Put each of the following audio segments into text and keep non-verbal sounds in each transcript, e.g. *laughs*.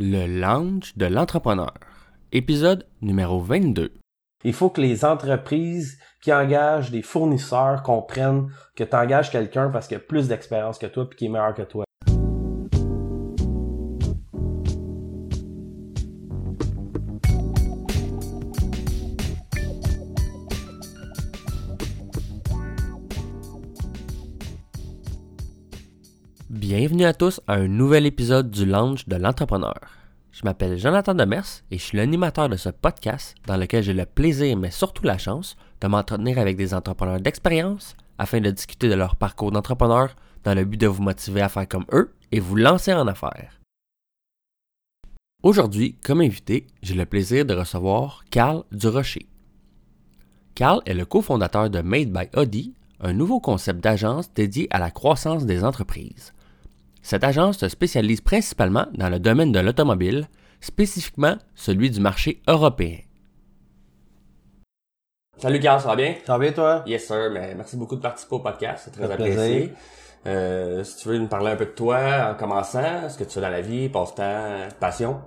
Le lounge de l'entrepreneur. Épisode numéro 22. Il faut que les entreprises qui engagent des fournisseurs comprennent que tu engages quelqu'un parce qu'il a plus d'expérience que toi et qui est meilleur que toi. À tous à un nouvel épisode du Lounge de l'entrepreneur. Je m'appelle Jonathan Demers et je suis l'animateur de ce podcast dans lequel j'ai le plaisir, mais surtout la chance, de m'entretenir avec des entrepreneurs d'expérience afin de discuter de leur parcours d'entrepreneur dans le but de vous motiver à faire comme eux et vous lancer en affaires. Aujourd'hui, comme invité, j'ai le plaisir de recevoir Carl Durocher. Carl est le cofondateur de Made by Audi, un nouveau concept d'agence dédié à la croissance des entreprises. Cette agence se spécialise principalement dans le domaine de l'automobile, spécifiquement celui du marché européen. Salut Carl, ça va bien? Ça va bien toi? Yes sir, mais merci beaucoup de participer au podcast, c'est très apprécié. plaisir. Euh, si tu veux nous parler un peu de toi en commençant, ce que tu fais dans la vie, passe-temps, passion?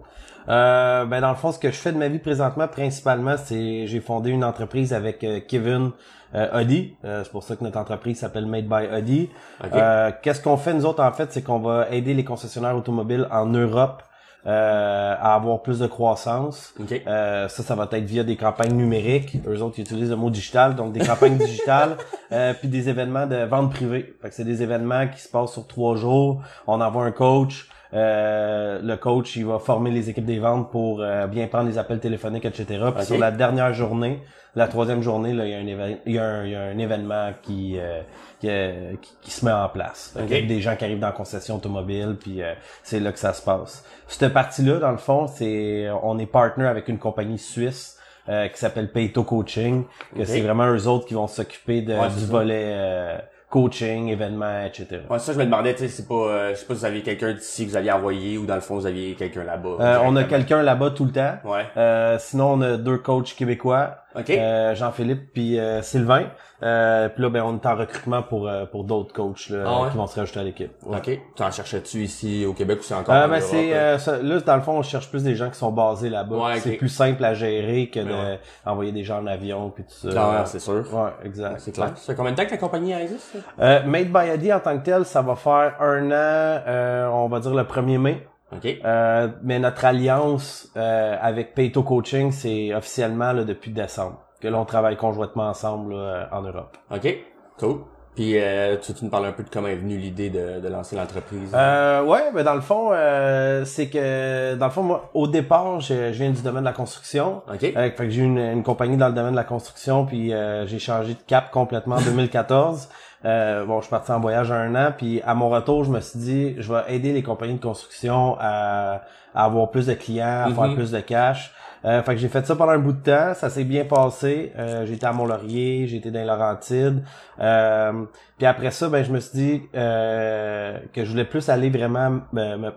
Euh, ben dans le fond, ce que je fais de ma vie présentement, principalement, c'est j'ai fondé une entreprise avec euh, Kevin euh, Audi. Euh, c'est pour ça que notre entreprise s'appelle Made by Audi. Ok. Euh, Qu'est-ce qu'on fait nous autres en fait, c'est qu'on va aider les concessionnaires automobiles en Europe euh, à avoir plus de croissance. Ok. Euh, ça, ça va être via des campagnes numériques. Eux autres, ils utilisent le mot digital, donc des campagnes *laughs* digitales, euh, puis des événements de vente privée. Fait que c'est des événements qui se passent sur trois jours. On envoie un coach. Euh, le coach, il va former les équipes des ventes pour euh, bien prendre les appels téléphoniques, etc. Puis sur la dernière journée, la troisième journée, là, il y a un, il y a un, il y a un événement qui, euh, qui, euh, qui- qui se met en place. Fait Ok. qu'il y a des gens qui arrivent dans la concession automobile, puis euh, c'est là que ça se passe. Cette partie-là, dans le fond, c'est on est partner avec une compagnie suisse euh, qui s'appelle Payto Coaching, que c'est vraiment eux autres qui vont s'occuper de, Ouais, du volet euh, coaching, événements, etc. Ouais, ça je me demandais, tu sais, c'est pas, euh, je sais pas si vous aviez quelqu'un d'ici que vous aviez envoyé ou dans le fond vous aviez quelqu'un là-bas. Euh, on a quelqu'un là-bas tout le temps. Ouais. Euh, sinon, on a deux coachs québécois, Ok. euh, Jean-Philippe puis euh, Sylvain. Euh, puis là, ben, on est en recrutement pour euh, pour d'autres coachs là, Ah ouais? qui vont se rajouter à l'équipe. Ouais. Ok. Tu en cherchais-tu ici au Québec ou c'est encore Euh, en ben, c'est là? euh, là dans le fond on cherche plus des gens qui sont basés là-bas. Ouais, C'est ok. plus simple à gérer que Ouais. d'envoyer des gens en avion puis tout ça. Ah, ouais, c'est sûr. Ouais, exact. C'est clair. Ça fait combien de temps que la compagnie existe? Euh, Made by Adi en tant que tel, ça va faire un an, euh, on va dire le 1er mai. Ok. Euh, mais notre alliance euh, avec Payto Coaching, c'est officiellement là, depuis décembre que l'on travaille conjointement ensemble là, euh, en Europe. Ok. Cool. Puis euh, tu, tu nous parles un peu de comment est venue l'idée de, de lancer l'entreprise. Euh, ouais, ben dans le fond, euh, c'est que dans le fond, moi, au départ, je, je viens du domaine de la construction. Ok. Euh, fait que j'ai une, une compagnie dans le domaine de la construction, puis euh, j'ai changé de cap complètement en *laughs* 2014. Euh, bon, je suis parti en voyage un an, puis à mon retour, je me suis dit, je vais aider les compagnies de construction à, à avoir plus de clients, à Mhm. faire plus de cash. Euh, fait que j'ai fait ça pendant un bout de temps, ça s'est bien passé. Euh, été à Mont-Laurier, été dans les Laurentides. Euh, puis après ça, ben je me suis dit euh, que je voulais plus aller vraiment me, me-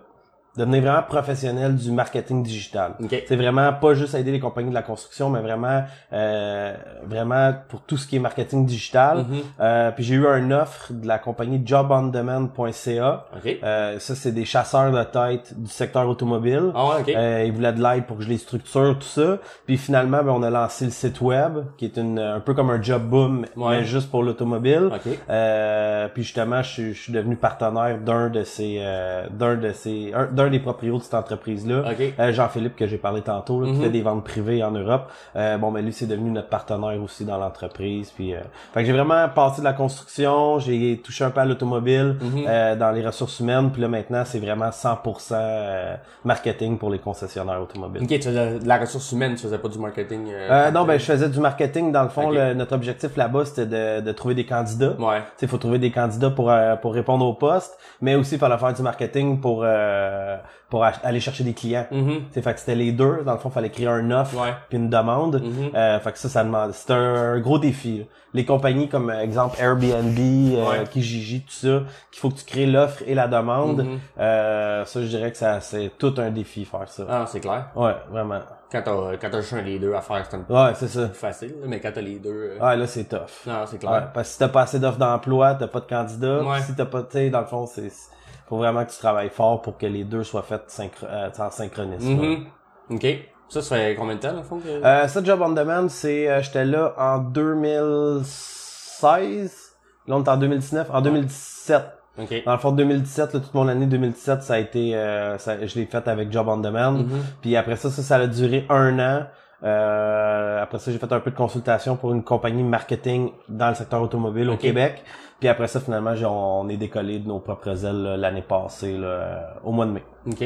devenir vraiment professionnel du marketing digital. Ok. C'est vraiment pas juste aider les compagnies de la construction, mais vraiment euh, vraiment pour tout ce qui est marketing digital. Mhm. Euh, puis j'ai eu une offre de la compagnie jobondemand.ca. Ok. Euh, ça, c'est des chasseurs de tête du secteur automobile. Ah ouais, ok. Euh, ils voulaient de l'aide pour que je les structure, tout ça. Puis finalement, ben, on a lancé le site web, qui est une, un peu comme un job boom, Ouais. mais juste pour l'automobile. Euh, puis justement, je, suis- je suis devenu partenaire d'un de ces, euh, d'un de ces, un- d'un des proprios de cette entreprise-là. Ok. Euh, Jean-Philippe que j'ai parlé tantôt, là, qui Mhm. fait des ventes privées en Europe. Euh, bon, ben lui, c'est devenu notre partenaire aussi dans l'entreprise. Puis, euh, fait que j'ai vraiment passé de la construction, j'ai touché un peu à l'automobile, Mhm. euh, dans les ressources humaines. Puis là, maintenant, c'est vraiment 100% euh, marketing pour les concessionnaires automobiles. Ok, tu faisais de la ressource humaine, tu faisais pas du marketing. euh, Euh, non, ben je faisais du marketing. Dans le fond, le- notre objectif là-bas, c'était de, de trouver des candidats. Ouais. Il faut trouver des candidats pour euh, pour répondre au poste, mais aussi il fallait faire du marketing pour euh, pour ach- aller chercher des clients. Mhm. C'est fait que c'était les deux. Dans le fond, il fallait créer un offre Ouais. puis une demande. Mhm. Euh, fait que ça, ça demande. C'est un gros défi. là. Les compagnies comme euh, exemple Airbnb, euh, Ouais. Kijiji, tout ça, qu'il faut que tu crées l'offre et la demande. Euh, ça, je dirais que ça c'est tout un défi faire ça. Ah, c'est clair. Ouais, vraiment. Quand t'as, quand juste un deux à faire, c'est un Ouais, c'est ça. facile, mais quand t'as les deux, euh, Ouais, là c'est tough. non, c'est Ouais, clair. parce que si t'as pas assez d'offres d'emploi, t'as pas de candidats. Ouais. Si t'as pas, tu sais, dans le fond, c'est faut vraiment que tu travailles fort pour que les deux soient synchro- euh, en synchronisme. Mhm. OK. Ça, ça fait combien de temps, le fond? Que... Euh, ça, Job on Demand, c'est, euh, j'étais là en 2016. Là, on est en 2019. En 2017. OK. Dans le fond, 2017, là, toute mon année 2017, ça a été, euh, ça- je l'ai fait avec Job on Demand. Mhm. Puis après ça, ça, ça a duré un an. Euh, après ça, j'ai fait un peu de consultation pour une compagnie marketing dans le secteur automobile au. Québec. Puis après ça, finalement, on est décollé de nos propres ailes là, l'année passée, là, au mois de mai. OK.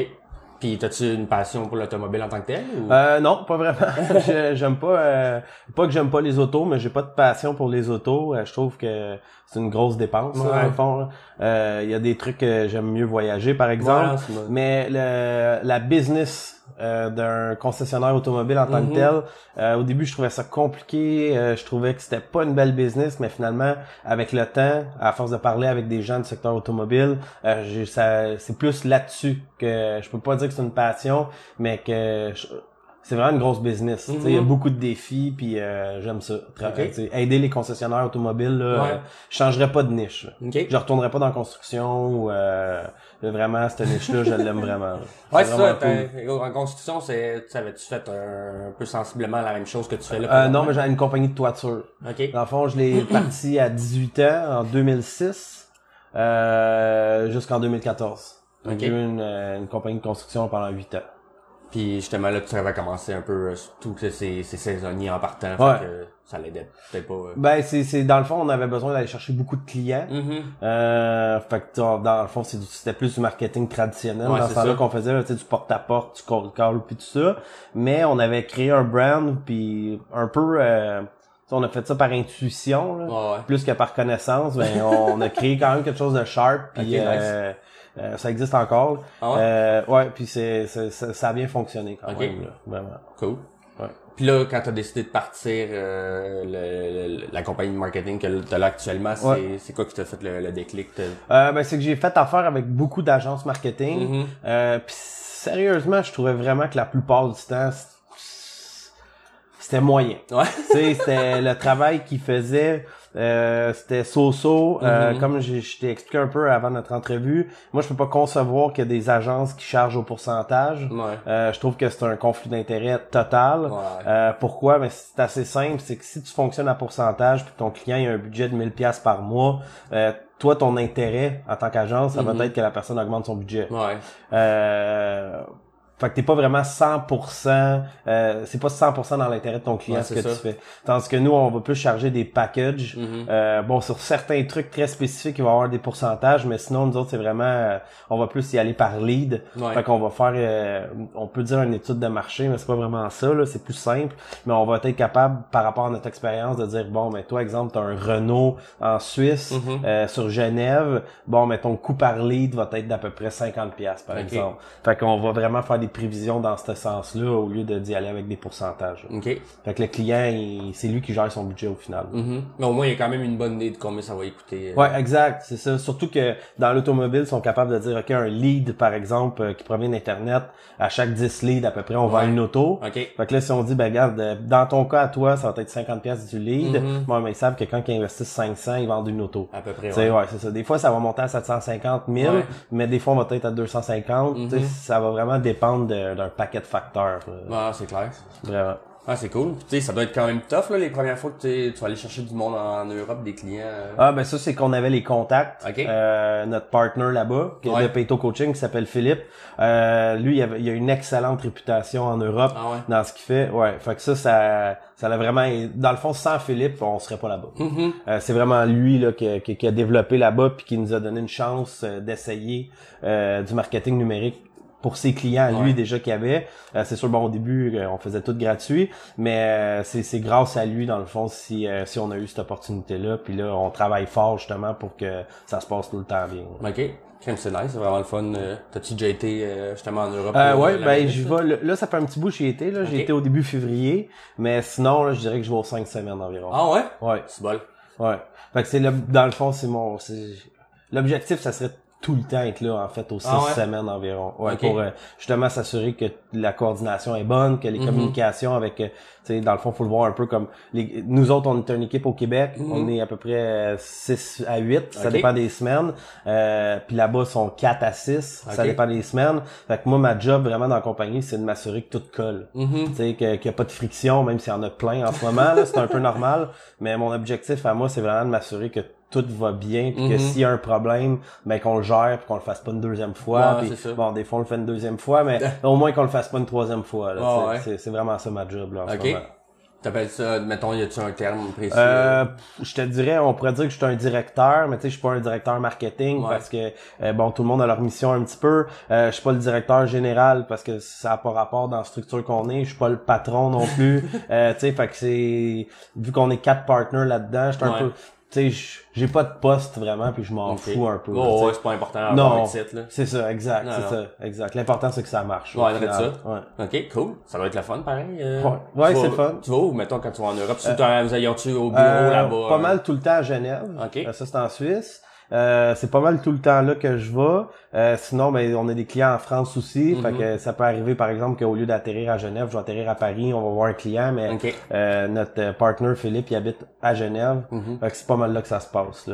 Puis, t'as-tu une passion pour l'automobile en tant que tel? Ou... Euh, non, pas vraiment. *laughs* J'aime pas, euh, pas que j'aime pas les autos, mais j'ai pas de passion pour les autos. Euh, je trouve que c'est une grosse dépense, là, Ouais. dans le fond. là. Euh, Il y a des trucs que j'aime mieux voyager, par exemple. Mais le, la business euh, d'un concessionnaire automobile en tant Mhm. que tel, euh, au début je trouvais ça compliqué, euh, je trouvais que c'était pas une belle business, mais finalement avec le temps, à force de parler avec des gens du secteur automobile, euh, j'ai- ça c'est plus là-dessus que je peux pas dire que c'est une passion, mais que je- c'est vraiment une grosse business. Il y a Mhm. beaucoup de défis, puis euh, j'aime ça. Sais, Aider les concessionnaires automobiles, là, Ouais. euh, je changerais pas de niche. là. OK. Je retournerai pas dans la construction ou euh, vraiment cette niche-là, je l'aime vraiment. *laughs* Ouais, c'est ça. cool. t'as- En construction, c'est, tu savais-tu fait un, un peu sensiblement la même chose que tu fais là? Euh, non, mais j'ai une compagnie de toiture. OK. Dans le fond, je l'ai *clears throat* parti à 18 ans, en 2006, euh, jusqu'en 2014. Ok. J'ai eu une, euh, une compagnie de construction pendant 8 ans. Puis justement là, tu avais commencé un peu euh, tout que c'est c'est saisonnier en partant, Ouais. fait que ça l'aidait peut-être pas. euh. Ben, c'est, c'est, dans le fond, on avait besoin d'aller chercher beaucoup de clients. Mhm. Euh, fait que dans le fond, c'était plus du marketing traditionnel Ouais, dans c'est ce ça. qu'on faisait, là, tu sais, du porte-à-porte, du cold call, puis tout ça. Mais on avait créé un brand, puis un peu, euh, on a fait ça par intuition, là. Ouais, ouais. plus que par connaissance, ben *laughs* on a créé quand même quelque chose de sharp, puis nice. euh, euh, ça existe encore. Ah ouais? Euh, ouais, puis c'est, ça, a bien fonctionné quand même, là, vraiment. Cool. Ouais. Puis là, quand t'as décidé de partir euh, le, le- la compagnie de marketing que t'as là actuellement, c'est Ouais. c'est quoi qui t'a fait le, le déclic? Euh, ben c'est que j'ai fait affaire avec beaucoup d'agences marketing. Mhm. Euh, puis sérieusement, je trouvais vraiment que la plupart du temps, c'était moyen. Ouais. tu c'était le travail qu'ils faisaient, euh, c'était so-so. Euh, Mhm. Comme je, je t'ai expliqué un peu avant notre entrevue, moi, je peux pas concevoir qu'il y a des agences qui chargent au pourcentage. Ouais. Euh, je trouve que c'est un conflit d'intérêt total. Ouais. Euh, pourquoi? Mais c'est assez simple, c'est que si tu fonctionnes à pourcentage puis ton client a un budget de 1000 pièces par mois, euh, toi, ton intérêt en tant qu'agence, ça Mhm. va être que la personne augmente son budget. Ouais. Fait que t'es pas vraiment 100%, euh, c'est pas 100% dans l'intérêt de ton client Ouais, ce que ça. tu fais. Tandis que nous, on va plus charger des packages. Mhm. Euh, bon, sur certains trucs très spécifiques, il va y avoir des pourcentages, mais sinon, nous autres, c'est vraiment, euh, on va plus y aller par lead. Ouais. Fait qu'on va faire, euh, on peut dire une étude de marché, mais c'est pas vraiment ça, là, c'est plus simple. Mais on va être capable, par rapport à notre expérience, de dire, bon, mais toi, exemple, t'as un Renault en Suisse, Mhm. euh, sur Genève, bon, mais ton coût par lead va être d'à peu près 50 pièces par exemple. Fait qu'on va vraiment faire des prévisions dans ce sens-là, au lieu de d'y aller avec des pourcentages. OK. Fait que le client, c'est lui qui gère son budget au final. Mhm. Mais au moins, il y a quand même une bonne idée de combien ça va coûter. euh. Ouais, exact, c'est ça. Surtout que dans l'automobile, ils sont capables de dire, OK, un lead, par exemple, euh, qui provient d'Internet, à chaque 10 leads, à peu près, on vend une auto. OK. Fait que là, si on dit, ben regarde, euh, dans ton cas à toi, ça va être 50 pièces du lead, Mhm. bon, mais ils savent que quand ils investissent 500, ils vendent une auto. À peu près, ouais. ouais, c'est ça. Des fois, ça va monter à 750 000, Ouais. mais des fois, on va être à 250. Tu sais, Mhm. Ça va vraiment dépendre d'un paquet de facteurs. Ah, c'est clair. Vraiment. Ah, c'est cool. Tu sais, ça doit être quand même tough, là, les premières fois que tu tu vas aller chercher du monde en, Europe, des clients. euh. Ah ben ça c'est qu'on avait les contacts. Ok. Euh, notre partner là-bas, qui est de Payto Coaching, qui s'appelle Philippe. Euh, lui, il, avait, il a une excellente réputation en Europe Ah ouais. dans ce qu'il fait. Ouais, fait que ça, ça, ça l'a vraiment. Dans le fond, sans Philippe, on serait pas là-bas. Euh, c'est vraiment lui là qui, qui- qui a développé là-bas puis qui nous a donné une chance euh, d'essayer euh, du marketing numérique pour ses clients lui Ouais. déjà qu'il y avait. Euh, c'est sûr bon au début euh, on faisait tout gratuit, mais euh, c'est c'est grâce à lui dans le fond si euh, si on a eu cette opportunité là puis là on travaille fort justement pour que ça se passe tout le temps bien. OK. C'est nice, c'est vraiment le fun. Euh, T'as-tu déjà été justement en Europe? Euh, ouais, ben j'y vais. Là, là, ça fait un petit bout que j'y étais. Là, Ok. j'ai été au début février, mais sinon, là, je dirais que je vais aux cinq semaines environ. Ah ouais? Ouais, C'est bol. ouais. Fait que c'est le, dans le fond, c'est mon, c'est, l'objectif, ça serait tout le temps être là en fait aux six Ah ouais? semaines environ. Ouais, pour euh, justement s'assurer que la coordination est bonne, que les Mhm. communications avec euh, tu sais dans le fond faut le voir un peu comme les, nous autres on est une équipe au Québec, Mhm. on est à peu près 6 à 8, ça dépend des semaines. Euh, puis là-bas sont 4 à 6, ça dépend des semaines. Fait que moi ma job vraiment dans la compagnie, c'est de m'assurer que tout colle. Mhm. Tu sais, que- qu'il n'y a pas de friction, même s'il y en a plein en ce moment, là, c'est un peu *laughs* normal. Mais mon objectif à moi, c'est vraiment de m'assurer que tout va bien, puis que Mhm. s'il y a un problème, ben qu'on le gère, puis qu'on le fasse pas une deuxième fois. Ouais, ça. bon, des fois on le fait une deuxième fois, mais *laughs* au moins qu'on le fasse pas une troisième fois. Ouais. C'est- vraiment ça ma job là, en Ok. ce moment. T'appelles ça, mettons, y a-tu un terme précis? Euh, je te dirais, on pourrait dire que je suis un directeur, mais tu sais, je suis pas un directeur marketing Ouais. parce que euh, bon, tout le monde a leur mission un petit peu. Euh, je suis pas le directeur général parce que ça a pas rapport dans la structure qu'on est. Je suis pas le patron non plus. *laughs* euh, tu sais, fait que c'est vu qu'on est quatre partners là-dedans, je suis un peu, tu sais, je- j'ai pas de poste vraiment, puis je m'en fous un peu. Oh, tu ouais, c'est pas important non, c'est ça, exact, c'est ça, exact. L'important c'est que ça marche. Ouais, ça. Ouais. Ok, cool. Ça doit être le fun, pareil. euh. Ouais. Ouais, Tu c'est le fun. Tu vas où, mettons, quand tu vas en Europe? Si t'as- vous ayons-tu au bureau Euh, là-bas? Pas euh? mal tout le temps à Genève. Ok. Euh, ça, c'est en Suisse. Euh, c'est pas mal tout le temps là que je vais. Euh, sinon, ben, on a des clients en France aussi. Mhm. Fait que ça peut arriver, par exemple, qu'au lieu d'atterrir à Genève, je vais atterrir à Paris, on va voir un client, mais euh, notre euh, partner Philippe, il habite à Genève. Mhm. Fait que c'est pas mal là que ça se passe.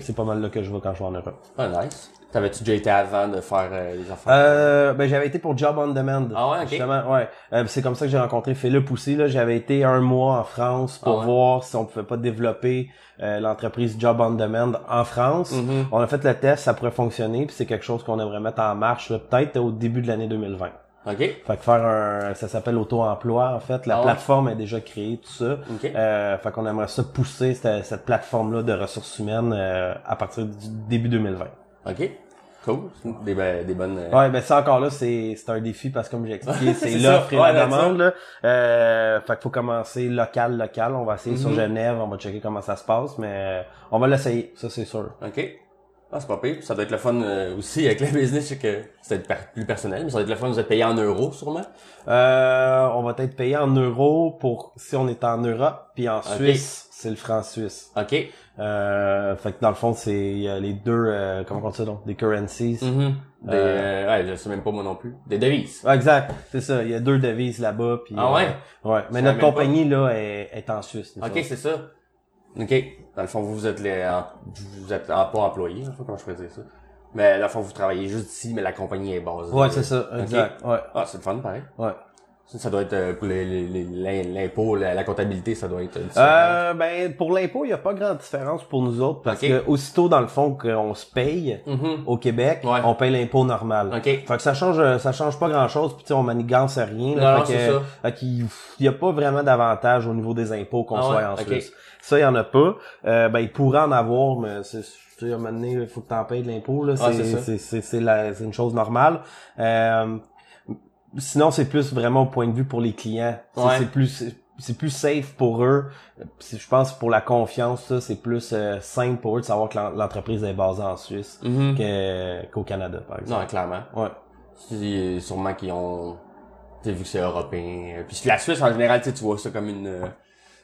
C'est pas mal là que je vais quand je vais en Europe. Ah, nice. T'avais-tu déjà été avant de faire euh, les affaires? Euh, ben j'avais été pour Job on Demand. Ah ouais, ok. Justement, ouais. Euh, c'est comme ça que j'ai rencontré Philippe aussi. Là, j'avais été un mois en France pour Ah ouais. voir si on pouvait pas développer euh, l'entreprise Job on Demand en France. Mhm. On a fait le test, ça pourrait fonctionner, puis c'est quelque chose qu'on aimerait mettre en marche là, peut-être au début de l'année 2020. Ok. Fait que faire un, ça s'appelle auto-emploi en fait. La Ah ouais. plateforme est déjà créée, tout ça. Ok. Euh, fait qu'on aimerait ça pousser cette, cette plateforme-là de ressources humaines euh, à partir du début 2020. Ok. Cool. Des, be- des bonnes... euh, Ouais, mais ça encore là, c'est c'est un défi parce que comme j'ai expliqué, *laughs* c'est l'offre et Ouais, la demande. Là. Euh, fait qu'il faut commencer local, local. On va essayer sur Mhm. Genève, on va checker comment ça se passe, mais euh, on va l'essayer, ça c'est sûr. OK. Ah, c'est pas pire. Ça doit être le fun euh, aussi avec le business, c'est que c'est plus personnel, mais ça doit être le fun, vous êtes payé en euros, sûrement. Euh, on va être payé en euros pour si on est en Europe, puis en Suisse, c'est le franc suisse. OK. Euh, fait que dans le fond, c'est les deux, euh, comment on dit ça donc, des currencies. Mhm. Des, euh, ouais, je sais même pas moi non plus. Des devises. Ouais, exact, c'est ça. Il y a deux devises là-bas, puis Ah ouais? euh, ouais. Mais notre compagnie là est, est en Suisse. OK, c'est ça. OK. Dans le fond, vous, êtes les, vous êtes pas employé, je sais pas comment je pourrais dire ça. Mais dans le fond, vous travaillez juste ici, mais la compagnie est basée. Ouais, c'est ça, exact. Ouais, Ah, c'est le fun, pareil. ouais. Ça, doit être euh, pour l'impôt, la, la comptabilité, ça doit être euh, ben pour l'impôt, il n'y a pas grande différence pour nous autres parce Ok. que aussitôt dans le fond qu'on se paye Mhm. au Québec, Ouais. on paye l'impôt normal. Fait que ça change euh, ça change pas grand-chose puis tu sais on manigance rien là, Non, fait c'est que, ça. fait qu'il il y a pas vraiment d'avantage au niveau des impôts qu'on Ah soit ouais? en. Suisse. Ça il y en a pas. Euh, ben il pourrait en avoir mais c'est tu sais, à un moment donné, il faut que t'en payes de l'impôt là, Ah, c'est c'est c'est une chose normale. Euh, sinon c'est plus vraiment au point de vue pour les clients. C'est- Ouais. C'est plus c'est- plus safe pour eux. Je pense pour la confiance, ça, c'est plus euh, simple pour eux de savoir que l'en- l'entreprise est basée en Suisse que- qu'au Canada, par exemple. Non, clairement. Ouais. Sûrement qu'ils ont, vu que c'est européen. Puis la Suisse, en général, tu sais, tu vois ça comme une, euh,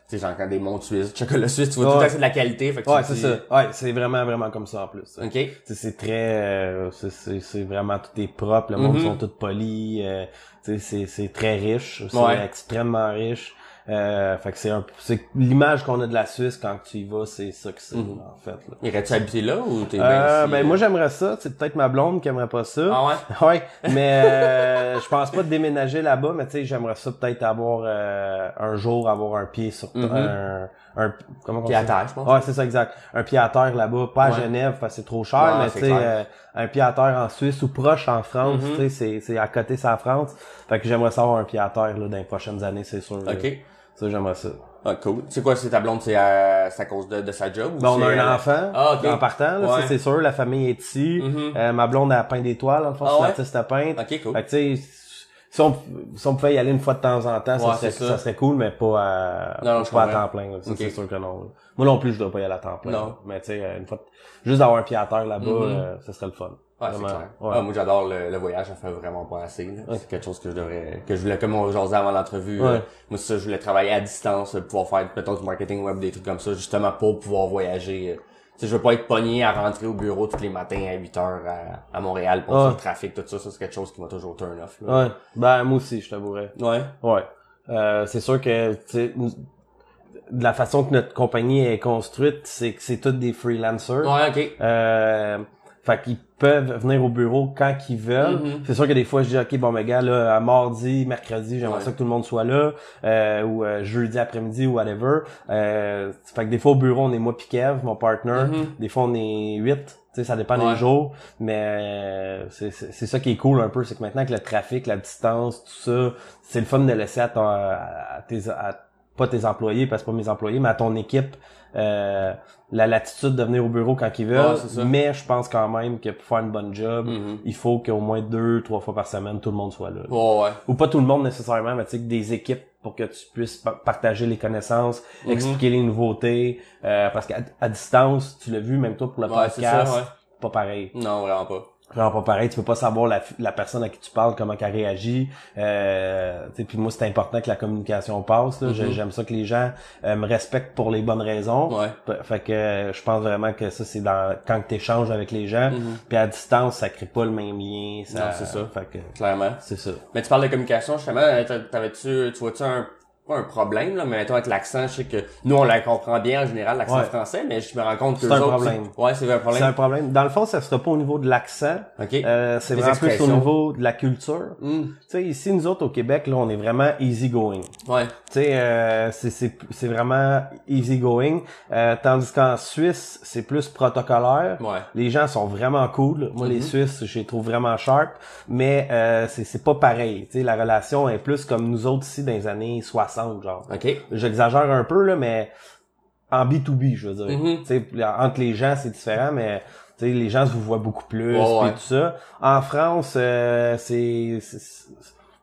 sais, genre quand des montres suisses, chocolat suisse, tu vois tout temps c'est de la qualité. Fait que Ouais, c'est dis- ça. Ouais, c'est vraiment, vraiment comme ça en plus. OK. Tu sais, C'est très, euh, c'est- vraiment tout est propre, le monde Mhm. sont tous polis, euh, tu sais, c'est c'est très riche, c'est Ouais. extrêmement riche. Euh, fait que c'est un, c'est l'image qu'on a de la Suisse quand tu y vas, c'est ça que c'est Mhm. en fait. Là. Irais-tu habiter là ou t'es bien Euh, ici, ben euh? moi j'aimerais ça, c'est peut-être ma blonde qui aimerait pas ça. Ah ouais? *laughs* Ouais, mais euh, je pense pas de déménager là-bas, mais tu sais, j'aimerais ça peut-être avoir euh, un jour avoir un pied sur Mhm. un, un comment on Pied à dit? terre, je pense. Ouais, c'est ça exact. Un pied à terre là-bas, pas à Ouais. Genève parce que c'est trop cher, Ouais, mais c'est tu sais euh, un pied à terre en Suisse ou proche en France, Mhm. tu sais, c'est c'est à côté c'est la France. Fait que j'aimerais savoir un pied à terre là dans les prochaines années, c'est sûr. là. Ça j'aimerais ça. Ah, cool. C'est quoi, c'est ta blonde, c'est à, à cause de, de sa job ou Ben, on a un euh, enfant Ah, ok. en partant, là, Ouais. ça, c'est sûr, la famille est ici. Mhm. Euh, ma blonde a peint des toiles, en fait, Ah c'est ouais? l'artiste à peindre. OK, cool. Fait que tu sais, si on, si on pouvait y aller une fois de temps en temps, ça, serait, ça. ça. serait cool, mais pas à, Non, pas à temps plein. c'est sûr que non. Moi non plus, je dois pas y aller à temps plein. Non. là. Mais tu sais, euh, une fois, juste d'avoir un pied à terre là-bas, Mhm. euh, ça serait le fun. Ouais, c'est clair. Ouais. Ah, moi, j'adore le, le voyage, ça fait vraiment pas assez. là. Ouais. C'est quelque chose que je devrais, que je voulais, comme on jasait avant l'entrevue. Ouais. euh, moi, c'est ça, je voulais travailler à distance, euh, pouvoir faire, mettons, du marketing web, des trucs comme ça, justement pour pouvoir voyager. euh, sais, je veux pas être pogné à rentrer au bureau tous les matins à 8 heures à, à Montréal pour Ah. faire le trafic, tout ça. Ça, c'est quelque chose qui m'a toujours turn off. Là. Ouais. Ben, moi aussi, je t'avouerais. Ouais? Ouais. Euh, c'est sûr que, tu sais, de la façon que notre compagnie est construite, c'est que c'est tous des freelancers. Ouais, ok. Euh, fait qu'ils peuvent venir au bureau quand qu'ils veulent. Mhm. C'est sûr que des fois, je dis, OK, bon, mais gars, là, à mardi, mercredi, j'aimerais Ouais. ça que tout le monde soit là, euh, ou euh, jeudi après-midi, ou whatever. Euh, fait que des fois, au bureau, on est moi pis Kev, mon partner. Mhm. Des fois, on est huit. Tu sais, ça dépend Ouais. des jours. Mais euh, c'est c'est- c'est ça qui est cool un peu, c'est que maintenant que le trafic, la distance, tout ça, c'est le fun de laisser à, ton, à tes... à- pas tes employés, parce que pas mes employés, mais à ton équipe, euh, la latitude de venir au bureau quand ils veulent. Ouais, mais je pense quand même que pour faire une bonne job, Mhm. il faut qu'au moins deux, trois fois par semaine, tout le monde soit là. Ouais. Ou pas tout le monde nécessairement, mais tu sais, que des équipes pour que tu puisses pa- partager les connaissances, Mhm. expliquer les nouveautés, euh, parce qu'à à distance, tu l'as vu, même toi pour le Ouais, podcast, ça, pas pareil. Non, vraiment pas. Vraiment pas pareil, tu peux pas savoir la, la personne à qui tu parles, comment qu'elle réagit. Euh, tu sais, puis moi, c'est important que la communication passe. Mhm. J'aime ça que les gens euh, me respectent pour les bonnes raisons. Ouais. Fait que euh, je pense vraiment que ça, c'est dans quand tu échanges avec les gens. Mhm. Puis à distance, ça crée pas le même lien. Ça, Non, c'est ça. Fait que Clairement. c'est ça. Mais tu parles de communication, justement, euh, t'a- t'avais-tu, tu vois-tu un, pas un problème, là, mais mettons avec l'accent, je sais que nous, on la comprend bien en général, l'accent Ouais. français, mais je me rends compte que C'est un autres, problème. c'est- Ouais, c'est un C'est problème. un problème. Dans le fond, ça sera pas au niveau de l'accent. OK. Euh, c'est vraiment plus au niveau de la culture. Hmm. Tu sais, ici, nous autres, au Québec, là, on est vraiment easy going. Ouais. Tu sais, euh, c'est, c'est, c'est vraiment easy going. Euh, tandis qu'en Suisse, c'est plus protocolaire. Ouais. Les gens sont vraiment cool. Moi, les Mhm. Suisses, je les trouve vraiment sharp. Mais euh, c'est, c'est pas pareil. Tu sais, la relation est plus comme nous autres ici dans les années 60, genre. OK. J'exagère un peu, là, mais en B2B, je veux dire. Mhm. Tu sais, entre les gens, c'est différent, mais tu sais, les gens se vous voient beaucoup plus ouais. tout ça. En France, euh, c'est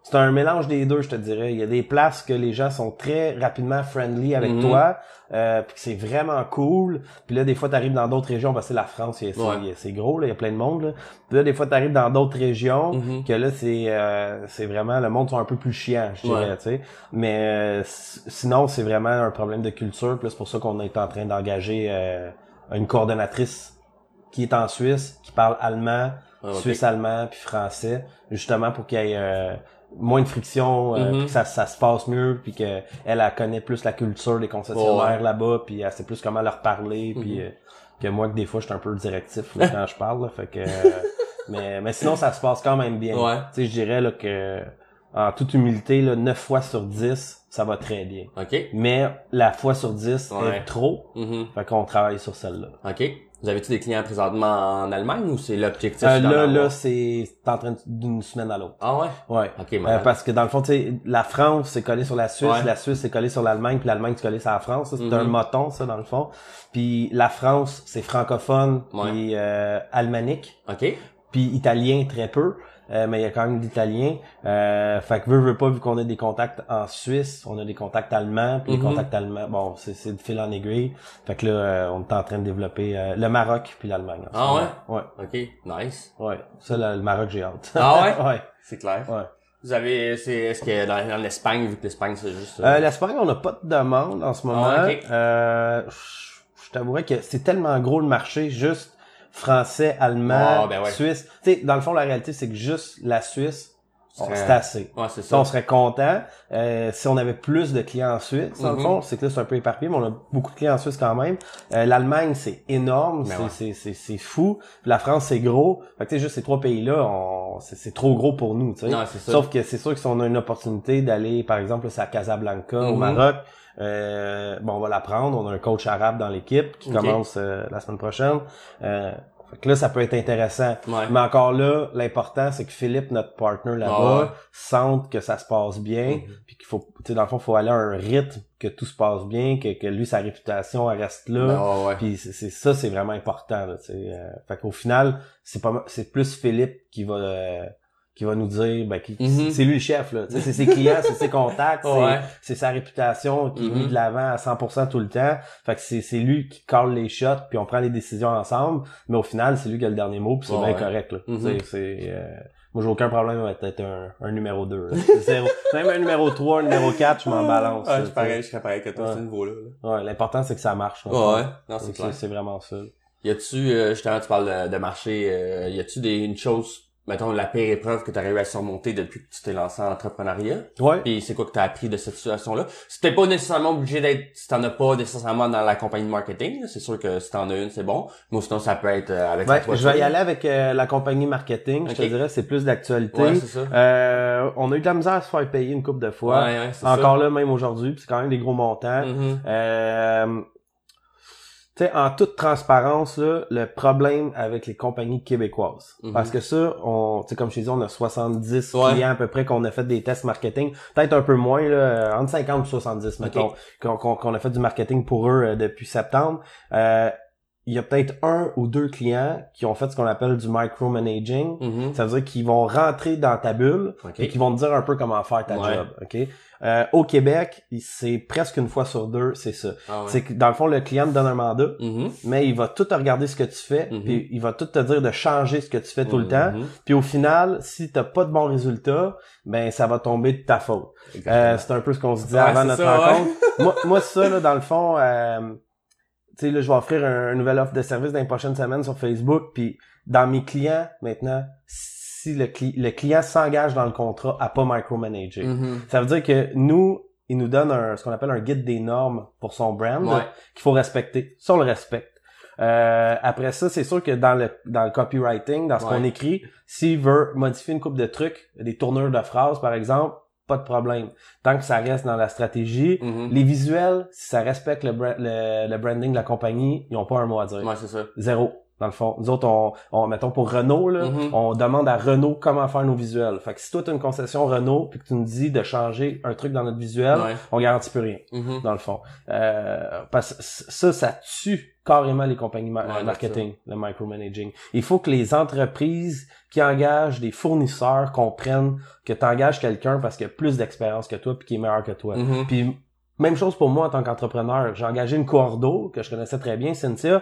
c'est un mélange des deux, je te dirais. Il y a des places que les gens sont très rapidement friendly avec Mhm. toi, euh, puis que c'est vraiment cool. Puis là, des fois, tu arrives dans d'autres régions, parce que la France, c'est Ouais. gros, là, il y a plein de monde. Là. Puis là, des fois, tu arrives dans d'autres régions, Mhm. que là, c'est euh, c'est vraiment, le monde sont un peu plus chiant, je dirais, Ouais. tu sais. Mais euh, sinon, c'est vraiment un problème de culture. Puis là, c'est pour ça qu'on est en train d'engager euh, une coordonnatrice qui est en Suisse, qui parle allemand, Ah, suisse-allemand, puis français, justement pour qu'il y ait euh, moins de friction, euh, Mhm. puis que ça, ça se passe mieux, puis que elle, elle connaît plus la culture des concessionnaires là-bas, puis elle sait plus comment leur parler, puis Mhm. euh, que moi que des fois je suis un peu directif là, *laughs* quand je parle, là, fait que euh, *laughs* mais mais sinon ça se passe quand même bien. Ouais. Tu sais, je dirais là que en toute humilité là, 9 fois sur 10, ça va très bien. OK. Mais la fois sur 10 Ouais. est trop, Mhm. fait qu'on travaille sur celle-là. OK. Vous avez-tu des clients présentement en Allemagne ou c'est l'objectif? Euh, là, là, c'est en train d'une semaine à l'autre. Ah ouais? Ouais. OK, Euh, parce que dans le fond, tu sais, la France, c'est collé sur la Suisse, Ouais. la Suisse, c'est collé sur l'Allemagne, puis l'Allemagne, c'est collé sur la France. C'est un moton, ça, dans le fond. Puis la France, c'est francophone, Ouais. puis euh, almanique, OK. puis italien très peu. Euh, mais il y a quand même d'italien. Euh, fait que veut, veut pas, vu qu'on a des contacts en Suisse, on a des contacts allemands, puis les Mhm. contacts allemands, bon, c'est c'est de fil en aiguille. Fait que là, euh, on est en train de développer euh, le Maroc puis l'Allemagne. Ah moment. Ouais, OK. Nice. ouais. Ça, le, le Maroc, j'ai hâte. Ah ouais? *laughs* ouais, C'est clair. ouais. Vous avez, c'est, est-ce que dans, en Espagne, vu que l'Espagne, c'est juste... Euh, L'Espagne, on n'a pas de demande en ce moment. Ah, ok. Euh, je je t'avouerais que c'est tellement gros le marché, juste français, allemand, Ah, ben ouais. suisse. Tu sais, dans le fond, la réalité, c'est que juste la Suisse, c'est assez. Ouais, c'est Ça, on serait content. Euh, si on avait plus de clients en Suisse, dans le Mhm. fond, c'est que là, c'est un peu éparpillé, mais on a beaucoup de clients en Suisse quand même. Euh, L'Allemagne, c'est énorme, Ben c'est ouais. fou. Puis la France, c'est gros. Fait que tu sais, juste ces trois pays-là, on- c'est trop gros pour nous, tu sais. Sauf que c'est sûr que si on a une opportunité d'aller, par exemple, c'est à Casablanca, au Mhm. Maroc, euh, bon, on va la prendre. On a un coach arabe dans l'équipe qui commence euh, la semaine prochaine. Euh, fait que là, ça peut être intéressant. Ouais. Mais encore là, l'important, c'est que Philippe, notre partner là-bas, Ah ouais. sente que ça se passe bien, Mhm. puis qu'il faut, tu sais, dans le fond, faut aller à un rythme, que tout se passe bien, que, que lui, sa réputation, elle reste là. Ah ouais. Puis c'est ça, c'est vraiment important. Là, euh, fait qu'au final, c'est pas c'est plus Philippe qui va euh, qui va nous dire, ben, qui- Mhm. c'est lui le chef là. C'est ses clients, c'est ses contacts, *laughs* c'est- Ouais. c'est sa réputation qui est Mhm. mise de l'avant à 100% tout le temps. Fait que c'est c'est lui qui colle les shots, puis on prend les décisions ensemble. Mais au final, c'est lui qui a le dernier mot, puis c'est Ouais, bien correct. Là. Tu sais, c'est euh, moi, j'ai aucun problème avec être un, un numéro 2. Zéro. Même un numéro 3, un numéro 4, je m'en balance. Ouais, là, je suis pareil, je serais pareil que toi, à Ouais. ce niveau-là. là. Ouais, l'important, c'est que ça marche. là. Ouais, ouais. Non, c'est C'est clair. c'est vraiment ça. Y a-tu, euh, justement, tu parles de, de marché, euh, y a-tu des, une chose, mettons, la pire épreuve que tu arrivé à surmonter depuis que tu t'es lancé en entrepreneuriat? Ouais. Puis c'est quoi que tu as appris de cette situation-là? C'était pas nécessairement obligé d'être, si t'en as pas nécessairement dans la compagnie de marketing, c'est sûr que si t'en as une, c'est bon. Mais sinon, ça peut être euh, avec Ouais, je vais y aller avec euh, la compagnie marketing. Je te dirais, c'est plus d'actualité. Ouais, c'est ça. Euh, on a eu de la misère à se faire payer une coupe de fois. Ouais, Encore là, même aujourd'hui, c'est quand même des gros montants. ça. Mhm. Euh, tu sais, en toute transparence, là, le problème avec les compagnies québécoises. Mhm. Parce que ça, on, tu sais, comme je t'ai dit, on a 70 Ouais. clients à peu près qu'on a fait des tests marketing. Peut-être un peu moins, là, entre 50 et 70, mettons, qu'on, qu'on- a fait du marketing pour eux euh, depuis septembre. Euh, il y a peut-être un ou deux clients qui ont fait ce qu'on appelle du micromanaging. Mhm. Ça veut dire qu'ils vont rentrer dans ta bulle et qu'ils vont te dire un peu comment faire ta Ouais. job. ok? Euh, au Québec, c'est presque une fois sur deux, c'est ça. Ah ouais. C'est que dans le fond, le client te donne un mandat, Mhm. mais il va tout regarder ce que tu fais, Mhm. puis il va tout te dire de changer ce que tu fais tout le temps. Mhm. Puis au final, si t'as pas de bons résultats, ben ça va tomber de ta faute. Euh, c'est un peu ce qu'on se disait Ouais, avant notre ça, ouais. rencontre. *laughs* moi, moi, ça, là, dans le fond, euh, tu sais, là, je vais offrir un, une nouvelle offre de service dans les prochaines semaines sur Facebook. Puis dans mes clients, maintenant, si le, cli- le client s'engage dans le contrat à pas micromanager, Mhm. ça veut dire que nous, il nous donne un, ce qu'on appelle un guide des normes pour son brand Ouais. qu'il faut respecter. Ça, on le respecte. Euh, après ça, c'est sûr que dans le dans le copywriting, dans ce Ouais. qu'on écrit, s'il veut modifier une coupe de trucs, des tournures de phrases par exemple, pas de problème. Tant que ça reste dans la stratégie, Mhm. les visuels, si ça respecte le, le, le branding de la compagnie, ils ont pas un mot à dire. Ouais, c'est ça. Zéro. Dans le fond. Nous autres, on, on mettons pour Renault, là, Mhm. on demande à Renault comment faire nos visuels. Fait que si toi, tu as une concession Renault puis que tu nous dis de changer un truc dans notre visuel, Ouais. on garantit plus rien Mhm. dans le fond. Euh, parce que ça, ça tue carrément les compagnies ma- Ouais, marketing, le micromanaging. Il faut que les entreprises qui engagent des fournisseurs comprennent que tu engages quelqu'un parce qu'il a plus d'expérience que toi puis qui est meilleur que toi. Mhm. Puis même chose pour moi en tant qu'entrepreneur. J'ai engagé une cordeau que je connaissais très bien, Cynthia.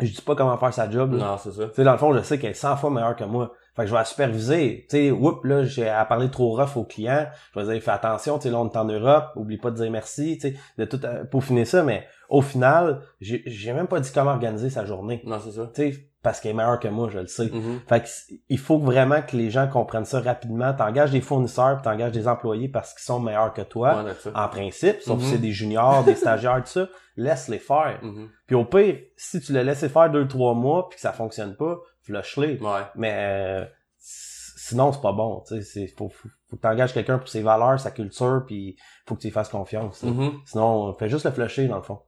Je dis pas comment faire sa job. là. Non, c'est ça. Tu sais, dans le fond, je sais qu'elle est 100 fois meilleure que moi. Fait que je vais la superviser. Tu sais, whoop, là, j'ai à parler trop rough aux clients. Je vais dire, fais attention, tu sais, là, on est en Europe. Oublie pas de dire merci, tu sais, de tout euh, peaufiner ça. Mais au final, j'ai j'ai même pas dit comment organiser sa journée. Non, c'est ça. Tu sais, parce qu'elle est meilleure que moi, je le sais. Mhm. Fait que il faut vraiment que les gens comprennent ça rapidement. T'engages des fournisseurs, puis t'engages des employés parce qu'ils sont meilleurs que toi. Ouais. En principe, sauf si Mhm. c'est des juniors, des stagiaires, tout ça, laisse-les faire. Mhm. Puis au pire, si tu le laisses faire deux, trois mois puis que ça fonctionne pas, flush-les. Ouais. Mais euh, sinon, c'est pas bon. Tu sais, c'est faut, faut, faut que t'engages quelqu'un pour ses valeurs, sa culture, puis faut que tu lui fasses confiance. Sinon, fais juste le flusher dans le fond.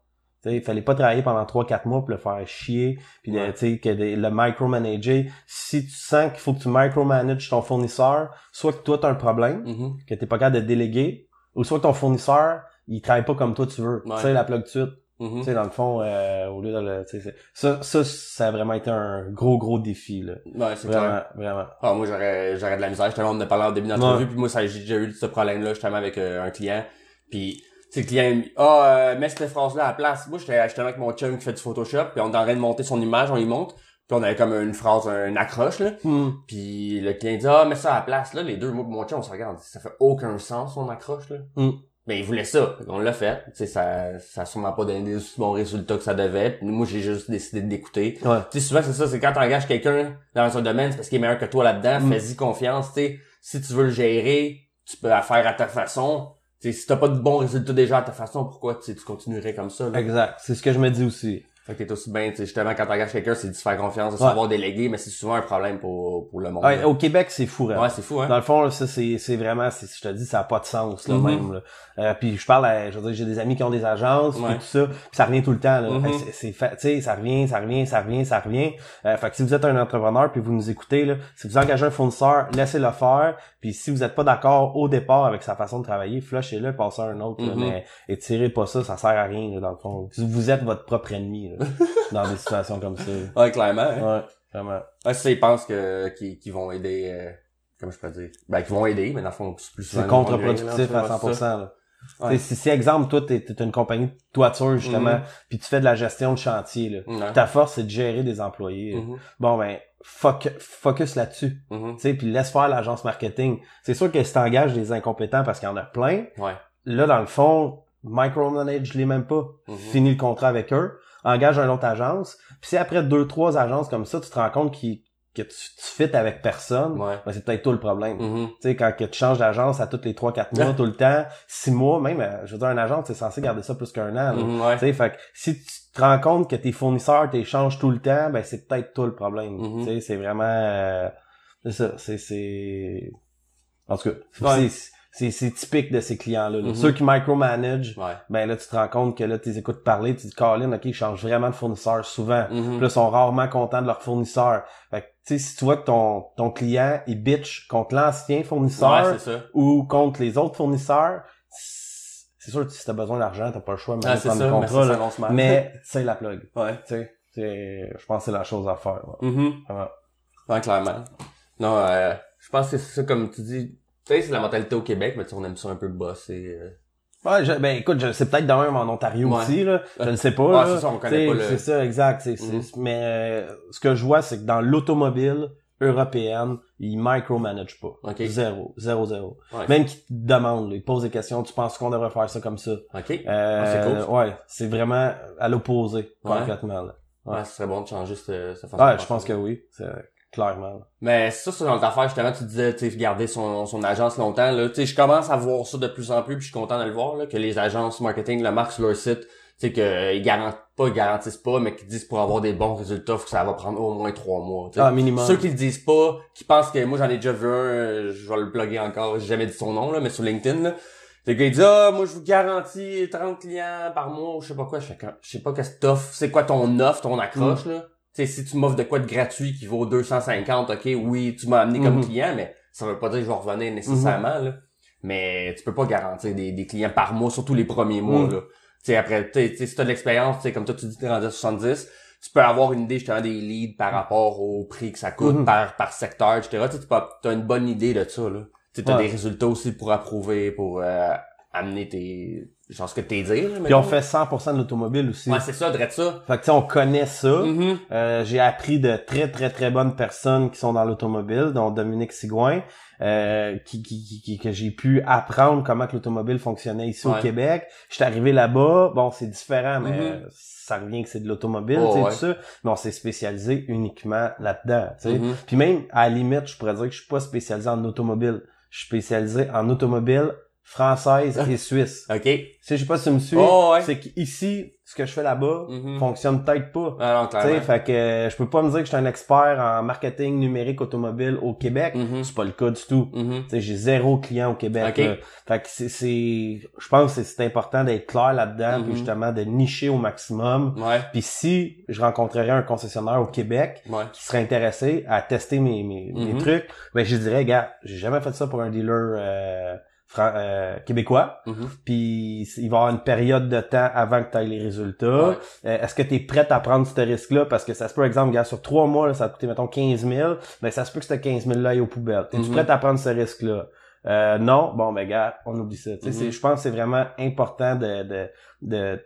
Tu il fallait pas travailler pendant trois, quatre mois pour le faire chier, puis le- Ouais. tu sais que des- le micromanager. Si tu sens qu'il faut que tu micromanages ton fournisseur, soit que toi t'as un problème, Mhm. que t'es pas capable de déléguer, ou soit que ton fournisseur il travaille pas comme toi tu veux. Ouais. Tu sais la plug de suite. Mhm. Tu sais, dans le fond, euh, au lieu de le, tu ça, ça, ça a vraiment été un gros, gros défi, là. Ouais, c'est clair. Vraiment, vraiment. Ah, moi, j'aurais, j'aurais de la misère. On en a parlé en début d'entrevue, puis moi, ça, j'ai déjà eu ce problème-là, justement, avec euh, un client. Puis, tu sais, le client, ah, euh, mets cette phrase-là à la place. Moi, j'étais justement avec mon chum qui fait du Photoshop, puis on est en train de monter son image, on y monte. Puis on avait comme une phrase, une accroche, là. Hmm. Puis le client dit, ah, mets ça à la place. Là, les deux, moi, pis mon chum, on se regarde. Ça fait aucun sens, son accroche, là. Mm. Mais il voulait ça. Qu'on l'a fait. Tu sais, ça, ça a sûrement pas donné bons résultats que ça devait. Puis moi, j'ai juste décidé d'écouter. Ouais. Tu sais, souvent, c'est ça, c'est quand t'engages quelqu'un dans un domaine, c'est parce qu'il est meilleur que toi là-dedans, Mm. fais-y confiance, tu sais. Si tu veux le gérer, tu peux la faire à ta façon. Tu sais, si t'as pas de bons résultats déjà à ta façon, pourquoi tu continuerais comme ça? Exact. C'est ce que je me dis aussi. Fait que t'es aussi bien, tu sais, justement, quand t'engages quelqu'un, c'est de se faire confiance, de Ouais. savoir déléguer, mais c'est souvent un problème pour, pour le monde. Ouais, au Québec, c'est fou, hein. Ouais, c'est fou, hein? Dans le fond, là, ça, c'est, c'est vraiment, c'est, je te dis, ça a pas de sens, là, Mhm. même, là. Euh, puis je parle à, je veux dire, j'ai des amis qui ont des agences, Ouais. puis tout ça, puis ça revient tout le temps, là. Hey, c'est, tu sais, ça revient, ça revient, ça revient, ça revient. Euh, fait que si vous êtes un entrepreneur, puis vous nous écoutez, là, si vous engagez un fournisseur, laissez-le faire, puis si vous êtes pas d'accord au départ avec sa façon de travailler, flushez-le, passez à un autre, là, Mhm. mais étirez pas ça, ça sert à rien, là, dans le fond. Vous êtes votre propre ennemi, là, dans des situations comme ça. *laughs* Ouais, clairement. hein. Ouais, vraiment. Ouais, ça, ils pensent que, qu'ils, qu'ils vont aider, euh, comment je peux dire? Ben, qu'ils vont aider, mais dans le fond, c'est plus souvent. C'est contre-productif à c'est ça. 100%. Là. Ouais. Si, si, exemple, toi, t'es, t'es une compagnie de toiture, justement, Mhm. puis tu fais de la gestion de chantier, là. Ta force, c'est de gérer des employés. Mhm. Bon, ben, foc- focus là-dessus. Mhm. Tu sais, puis laisse faire l'agence marketing. C'est sûr que si t'engages des incompétents parce qu'il y en a plein, Ouais. là, dans le fond, micromanage les même pas. Mhm. Finis le contrat avec eux. Engage une autre agence. Puis si après deux, trois agences comme ça, tu te rends compte que tu, tu fites avec personne, Ouais. ben, c'est peut-être toi le problème. Mhm. Tu sais, quand que tu changes d'agence à tous les 3-4 mois, tout le temps, 6 mois, même, euh, je veux dire, un agent, c'est censé garder ça plus qu'un an. Mhm, ouais. Tu sais, fait que si tu te rends compte que tes fournisseurs t'échangent tout le temps, ben c'est peut-être toi le problème. Mhm. Tu sais, c'est vraiment euh, c'est ça, c'est c'est en tout cas, Ouais. C'est typique de ces clients-là. là. Mhm. Ceux qui micromanage, Ouais. ben là tu te rends compte que là tu les écoutes parler, tu te dis Colin, OK, ils changent vraiment de fournisseur souvent. Mhm. Puis là, ils sont rarement contents de leur fournisseur. Fait que, tu sais, si tu vois que ton, ton client, il bitch contre l'ancien fournisseur Ouais, ça. ou contre les autres fournisseurs, c'est sûr que si t'as besoin d'argent, t'as pas le choix de Ah, prendre le contrat. Mais *laughs* c'est la plug. Ouais. Tu sais, je pense que c'est la chose à faire. Mhm. Vraiment. Ouais, clairement. Non, euh, je pense que c'est ça, comme tu dis, tu sais, c'est la mentalité au Québec, mais tu sais, on aime ça un peu bosser. euh. Ouais, je- ben écoute, je- c'est peut-être de même en Ontario Ouais. aussi, là. Je ne sais pas. Ouais, c'est ça, on connaît T'sais, pas le- C'est ça, exact. c'est c'est- Mhm. Mais euh, ce que je vois, c'est que dans l'automobile européenne, ils micromanagent pas. Ok. Zéro. Zéro, zéro. Ouais. Même qu'ils te demandent, là, ils te posent des questions, tu penses qu'on devrait faire ça comme ça? OK. Euh, Ah, c'est cool. Ouais, c'est vraiment à l'opposé, Ouais. complètement. Là. Ouais, ce serait bon de changer cette, cette façon Ouais, je pense que oui, c'est clairement. Mais ça, c'est dans l'affaire, justement, tu disais, tu sais, garder son, son agence longtemps, là. Tu sais, je commence à voir ça de plus en plus, puis je suis content de le voir, là, que les agences marketing le marquent sur leur site, tu sais, qu'ils garantent pas, ils garantissent pas, mais qu'ils disent pour avoir des bons résultats, faut que ça va prendre au moins trois mois. Ah, minimum. Ceux qui le disent pas, qui pensent que, moi, j'en ai déjà vu un, je vais le plugger encore, j'ai jamais dit son nom, là, mais sur LinkedIn, là. Le gars, il dit, ah, moi, je vous garantis 30 clients par mois, ou je sais pas quoi. Je je sais pas qu'est-ce que t'offres. C'est quoi ton offre, ton accroche, Mm. là? Sais, si tu m'offres de quoi de gratuit qui vaut 250, ok, oui, tu m'as amené comme Mhm. client, mais ça veut pas dire que je vais revenir nécessairement, là. Mais tu peux pas garantir des, des clients par mois, surtout les premiers mois, Mhm. là. Tu sais, après, tu sais, si t'as de l'expérience, tu sais, comme toi, tu dis, t'es rendu à 70, tu peux avoir une idée, justement, des leads par rapport au prix que ça coûte, Mhm. par, par secteur, etc. Tu t'as une bonne idée de ça, là. Tu Ouais. des résultats aussi pour approuver, pour euh, amener tes... genre ce que t'es dire, là, Puis on fait 100% de l'automobile aussi. Ouais, c'est ça, drette ça. Fait que tu sais, on connaît ça. Mhm. Euh, j'ai appris de très très très bonnes personnes qui sont dans l'automobile, dont Dominique Sigouin, euh, qui, qui, qui- qui- que j'ai pu apprendre comment que l'automobile fonctionnait ici Ouais. au Québec. J'étais arrivé là-bas, bon c'est différent, mais Mhm. euh, ça revient que c'est de l'automobile, Oh, tu sais, ouais. tout ça. Mais on s'est spécialisé uniquement là-dedans, tu sais. Mhm. Puis même à la limite, je pourrais dire que je suis pas spécialisé en automobile. Je suis spécialisé en automobile française et suisse. OK. Tu sais, je sais pas si tu me suis. Oh, ouais. C'est qu'ici, ce que je fais là-bas Mhm. fonctionne peut-être pas. Ah non, clairement. fait que euh, je peux pas me dire que je suis un expert en marketing numérique automobile au Québec. Mhm. C'est pas le cas du tout. Mhm. Sais, j'ai zéro client au Québec. Ok. là. Fait que c'est, c'est, je pense que c'est important d'être clair là-dedans, Mhm. puis justement de nicher au maximum. Ouais. Puis si je rencontrerais un concessionnaire au Québec Ouais. qui serait intéressé à tester mes, mes, mes Mhm. trucs, ben je dirais, gars, j'ai jamais fait ça pour un dealer euh, euh, québécois. Mhm. Puis il va y avoir une période de temps avant que tu aies les résultats. Ouais. Euh, Est-ce que tu es prête à prendre ce risque-là? Parce que ça se peut, exemple, gars, sur trois mois, là, ça a coûté, mettons, 15 000, ben ça se peut que ce 15 000 là aille aux poubelles. Es-tu Mhm. prête à prendre ce risque-là? Euh, non, bon, ben gars, on oublie ça. Mhm. Je pense que c'est vraiment important de, de, de,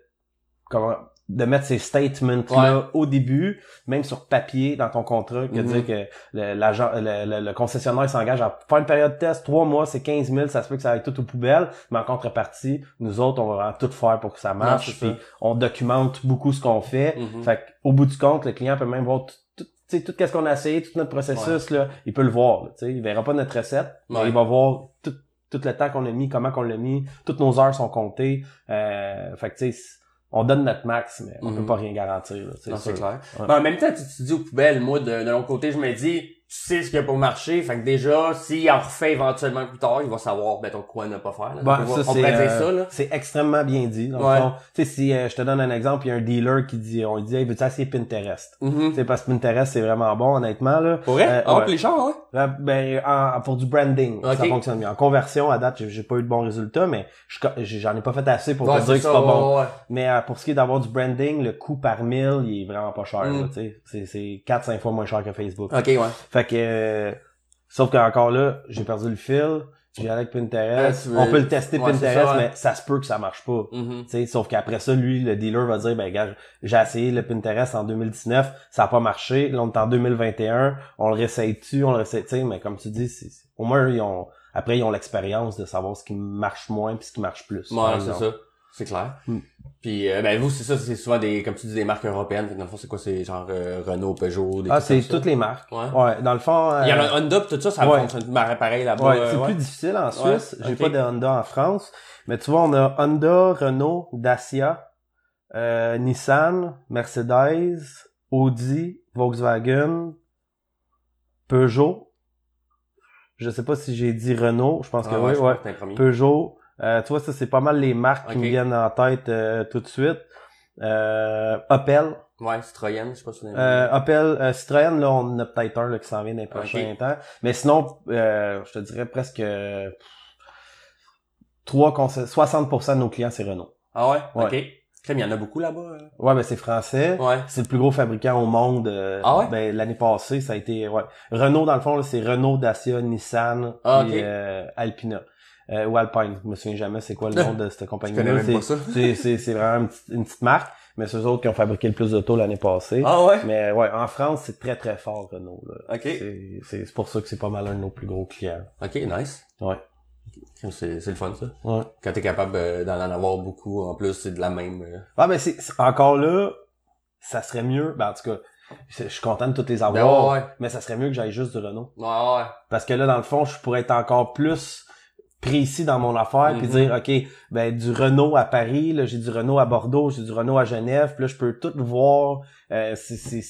comment, de mettre ces statements-là au début, même sur papier dans ton contrat, que Mhm. dire que le, l'agent, le, le- le concessionnaire s'engage à faire une période de test, trois mois, c'est 15 000, ça se peut que ça aille tout aux poubelles, mais en contrepartie, nous autres, on va vraiment tout faire pour que ça marche, puis on documente beaucoup ce qu'on fait. Mhm. Fait au bout du compte, le client peut même voir tout, tout, tu sais, tout ce qu'on a essayé, tout notre processus, là, il peut le voir. Là, tu sais, il verra pas notre recette, mais il va voir tout, tout le temps qu'on a mis, comment qu'on l'a mis, toutes nos heures sont comptées. Euh, fait que tu sais, on donne notre max, mais on Mhm. peut pas rien garantir. Là, Non, c'est clair. Ouais. Mais en même temps, tu te dis aux poubelles, moi, de, de l'autre côté, je me dis, sais ce qu'il y a pour marcher, fait que déjà, s'il en refait éventuellement plus tard, il va savoir, mettons, quoi ne pas faire. Là. Bon, on ça, on c'est, pourrait dire euh, ça, là. c'est extrêmement bien dit. Dans Ouais. le fond, si euh, je te donne un exemple, il y a un dealer qui dit, on lui dit, hey, veux-tu essayer Pinterest? Tu sais, parce que Pinterest, c'est vraiment bon, honnêtement, là. Pour vrai? Euh, ah, ouais. pour les chars, ouais? Euh, Ben, en- pour du branding, Ok. ça fonctionne bien. En conversion, à date, j'ai- pas eu de bons résultats, mais j'en ai pas fait assez pour Ouais, te dire que c'est pas bon. Mais euh, pour ce qui est d'avoir du branding, le coût par mille, il est vraiment pas cher. Mm. là, tu sais. C'est- C'est 4-5 fois moins cher que Facebook. Ok, ouais. Fait que, euh, sauf qu'encore là, j'ai perdu le fil. Je viens avec Pinterest. Ouais, veux- On peut le tester Ouais, Pinterest, ça, ouais. mais ça se peut que ça marche pas. Tu sais, sauf qu'après ça, lui, le dealer va dire, ben gars, j'ai essayé le Pinterest en 2019, ça a pas marché. Là, on est en 2021, on le réessaye-tu, on le réessaye, mais comme tu dis, au moins, ils ont, après, ils ont l'expérience de savoir ce qui marche moins puis ce qui marche plus. Ouais, c'est ça. C'est clair. Mm. Puis, euh, ben, vous, c'est ça, c'est souvent des, comme tu dis, des marques européennes. Dans le fond, c'est quoi? C'est genre euh, Renault, Peugeot, des Ah, c'est toutes les marques. Ouais. Ouais, dans le fond... Il y a euh, un Honda pis tout ça, ça ouais. fonctionne pareil là-bas. Ouais, euh, c'est ouais. plus difficile en Suisse. J'ai pas de Honda en France. Mais tu vois, on a Honda, Renault, Dacia, euh, Nissan, Mercedes, Audi, Volkswagen, Peugeot. Je sais pas si j'ai dit Renault. Je pense que Ah oui, je ouais. Peugeot. Euh, tu vois, ça, c'est pas mal les marques qui me viennent en tête euh, tout de suite. Euh, Opel. Ouais, Citroën, je sais pas si c'est Euh, Opel, euh, Citroën, là, on en a peut-être un là, qui s'en vient dans les prochains temps. Mais sinon, euh, je te dirais presque euh, 3 conce- 60% de nos clients, c'est Renault. Ah ouais? Ouais. Ok. Crème, il y en a beaucoup là-bas. Ouais, ben c'est français. Ouais. C'est le plus gros fabricant au monde. euh, Ah ouais? Ben l'année passée, ça a été ouais. Renault dans le fond, là, c'est Renault, Dacia, Nissan Ah, et euh, Alpina. Euh, ou Alpine, je me souviens jamais c'est quoi le nom de cette *laughs* compagnie. C'est c'est c'est vraiment une petite, une petite marque, mais c'est eux autres qui ont fabriqué le plus d'autos l'année passée. Ah ouais? Mais ouais, en France, c'est très très fort Renault. Là. Ok. C'est pour ça que c'est pas mal un de nos plus gros clients. Ok, nice. Ouais. C'est c'est le fun, ça. Ouais. Quand t'es capable euh, d'en en avoir beaucoup, en plus, c'est de la même. euh. Ah ben c'est encore là, ça serait mieux. Ben en tout cas, je je suis content de toutes les Ben avoir, ouais, ouais. mais ça serait mieux que j'aille juste du Renault. Ouais, ouais. Parce que là, dans le fond, je pourrais être encore plus précis dans mon affaire puis Mhm. dire OK ben du Renault à Paris là j'ai du Renault à Bordeaux j'ai du Renault à Genève puis là je peux tout voir euh, c'est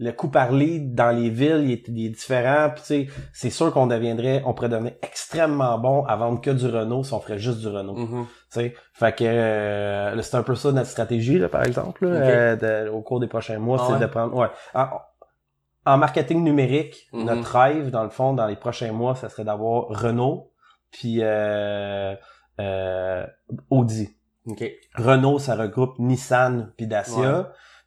le coup par lead dans les villes il est, il est différent puis tu sais c'est sûr qu'on deviendrait on pourrait devenir extrêmement bon à vendre que du Renault si on ferait juste du Renault Mhm. tu sais fait que euh, c'est un peu ça notre stratégie là par exemple là, euh, de- au cours des prochains mois Ah c'est ouais? de prendre ouais en, en marketing numérique Mhm. notre rêve dans le fond dans les prochains mois ça serait d'avoir Renault puis euh, euh, Audi Ok. Renault ça regroupe Nissan puis Dacia Ouais.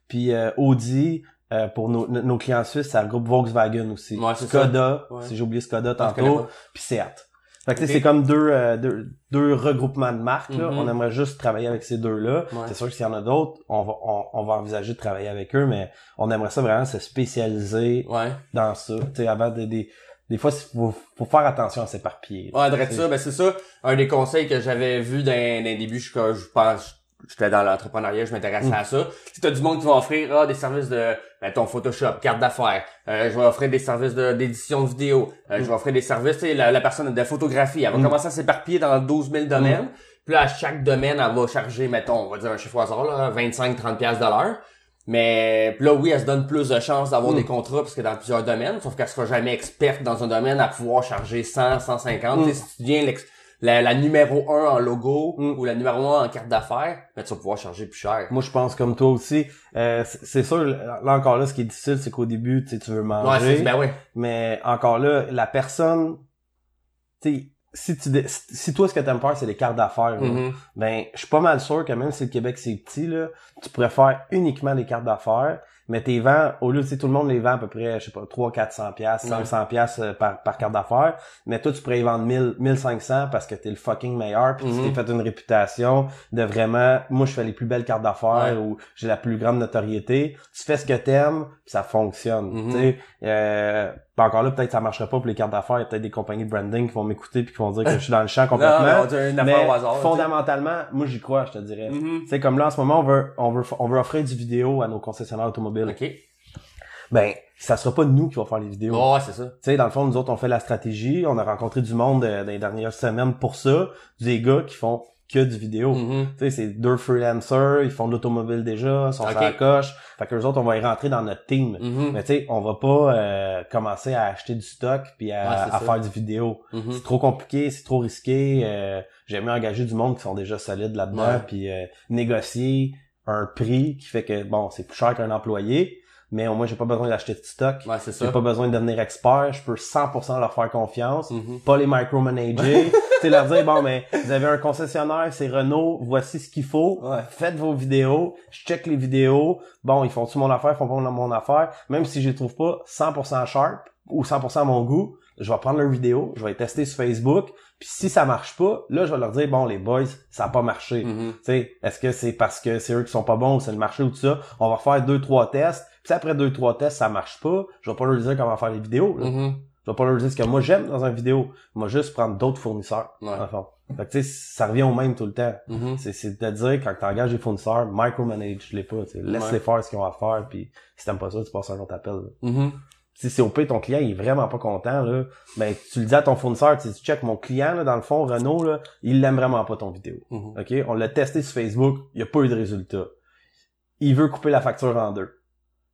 puis euh, Audi euh, pour nos, clients suisses ça regroupe Volkswagen aussi Ouais, Skoda Ouais. si j'ai oublié Skoda tantôt puis Seat. Fait que tu sais, Ok. c'est comme deux, euh, deux, deux regroupements de marques. Là. Mhm. On aimerait juste travailler avec ces deux-là. Ouais. C'est sûr que s'il y en a d'autres, on va, on, on va envisager de travailler avec eux, mais on aimerait ça vraiment se spécialiser Ouais. dans ça. Tu sais, avant des, des, des fois, il faut, faut faire attention à s'éparpiller. Ouais, direct ça, ben c'est ça. Un des conseils que j'avais vu les débuts, je, je pense, j'étais dans l'entrepreneuriat, je m'intéressais Mm. à ça. Si t'as du monde qui va offrir ah, des services de ben, ton Photoshop, carte d'affaires, euh, je vais offrir des services de- d'édition de, vidéo, euh, je vais offrir des services, tu sais, la, la personne de photographie, elle va Mm. commencer à s'éparpiller dans 12 000 domaines. Puis là, à chaque domaine, elle va charger, mettons, on va dire un chiffre au hasard, là, 25-30$ piastres de l'heure. Mais puis là, oui, elle se donne plus de chances d'avoir Mm. des contrats parce que dans plusieurs domaines, sauf qu'elle sera jamais experte dans un domaine à pouvoir charger 100, 150. Mm. Tu sais, si tu deviens l'ex- la, la numéro 1 en logo Mm. ou la numéro 1 en carte d'affaires, ben, tu vas pouvoir charger plus cher. Moi, je pense comme toi aussi. Euh, c'est sûr, là encore là, ce qui est difficile, c'est qu'au début, tu veux Ouais, manger. c'est, ben ouais. Mais encore là, la personne, tu sais, si tu si toi ce que t'aimes faire c'est les cartes d'affaires, Mhm. ben je suis pas mal sûr que même si le Québec c'est petit là, tu pourrais faire uniquement des cartes d'affaires, mais tes vends au lieu de tout le monde les vend à peu près je sais pas 3 400 pièces, Ouais. 500 pièces par par carte d'affaires, mais toi tu pourrais y vendre 1000 1500 parce que t'es le fucking meilleur puis tu t'es fait une réputation de vraiment moi je fais les plus belles cartes d'affaires Ouais. ou j'ai la plus grande notoriété, tu fais ce que t'aimes, puis ça fonctionne, Mhm. tu sais euh, encore là, peut-être ça marchera pas pour les cartes d'affaires. Il y a peut-être des compagnies de branding qui vont m'écouter puis qui vont dire que je suis dans le champ *laughs* complètement. Non, mais une au hasard. fondamentalement, moi j'y crois, je te dirais. Mhm. Tu sais, comme là en ce moment, on veut, on veut, on veut offrir du vidéo à nos concessionnaires automobiles. OK. Ben, ça sera pas nous qui va faire les vidéos. Ouais, c'est ça. Tu sais, dans le fond, nous autres, on fait la stratégie. On a rencontré du monde euh, dans les dernières semaines pour ça. Des gars qui font que du vidéo. Mhm. Tu sais, c'est deux freelancers, ils font de l'automobile déjà, ils sont Ok. sur la coche. Fait que les autres, on va y rentrer dans notre team. Mhm. Mais tu sais, on va pas euh, commencer à acheter du stock puis à, Ouais, à faire du vidéo. Mhm. C'est trop compliqué, c'est trop risqué. Euh, J'aime mieux engager du monde qui sont déjà solides là-dedans Ouais. puis euh, négocier un prix qui fait que bon, c'est plus cher qu'un employé, mais au moins j'ai pas besoin d'acheter de stock. Ouais, c'est J'ai ça. pas besoin de devenir expert, je peux 100% leur faire confiance, Mhm. pas les micromanager, *laughs* tu leur dire bon mais vous avez un concessionnaire, c'est Renault, voici ce qu'il faut, Ouais. faites vos vidéos, je check les vidéos, bon ils font tout mon affaire, ils font pas mon affaire, même si je les trouve pas 100% sharp ou 100% à mon goût, je vais prendre leur vidéo, je vais les tester sur Facebook, puis si ça marche pas, là je vais leur dire bon les boys, ça a pas marché. Mhm. Tu sais, est-ce que c'est parce que c'est eux qui sont pas bons ou c'est le marché ou tout ça? On va faire deux, trois tests. Puis après deux, trois tests, ça marche pas, je vais pas leur dire comment faire les vidéos. Là. Mhm. Je vais pas leur dire ce que moi j'aime dans une vidéo. Moi juste prendre d'autres fournisseurs. Ouais. dans le fond. Fait que, tu sais, ça revient au même tout le temps. Mhm. C'est, c'est de dire, quand t'engages des fournisseurs, micromanage les pas, tu. Laisse-les Ouais. faire ce qu'ils ont à faire, puis si t'aimes pas ça, tu passes un autre appel. Mhm. Si c'est au pire, ton client il est vraiment pas content, là, ben, tu le dis à ton fournisseur, tu check mon client, là, dans le fond, Renault, là, il l'aime vraiment pas ton vidéo. OK? On l'a testé sur Facebook, il n'y a pas eu de résultat. Il veut couper la facture en deux.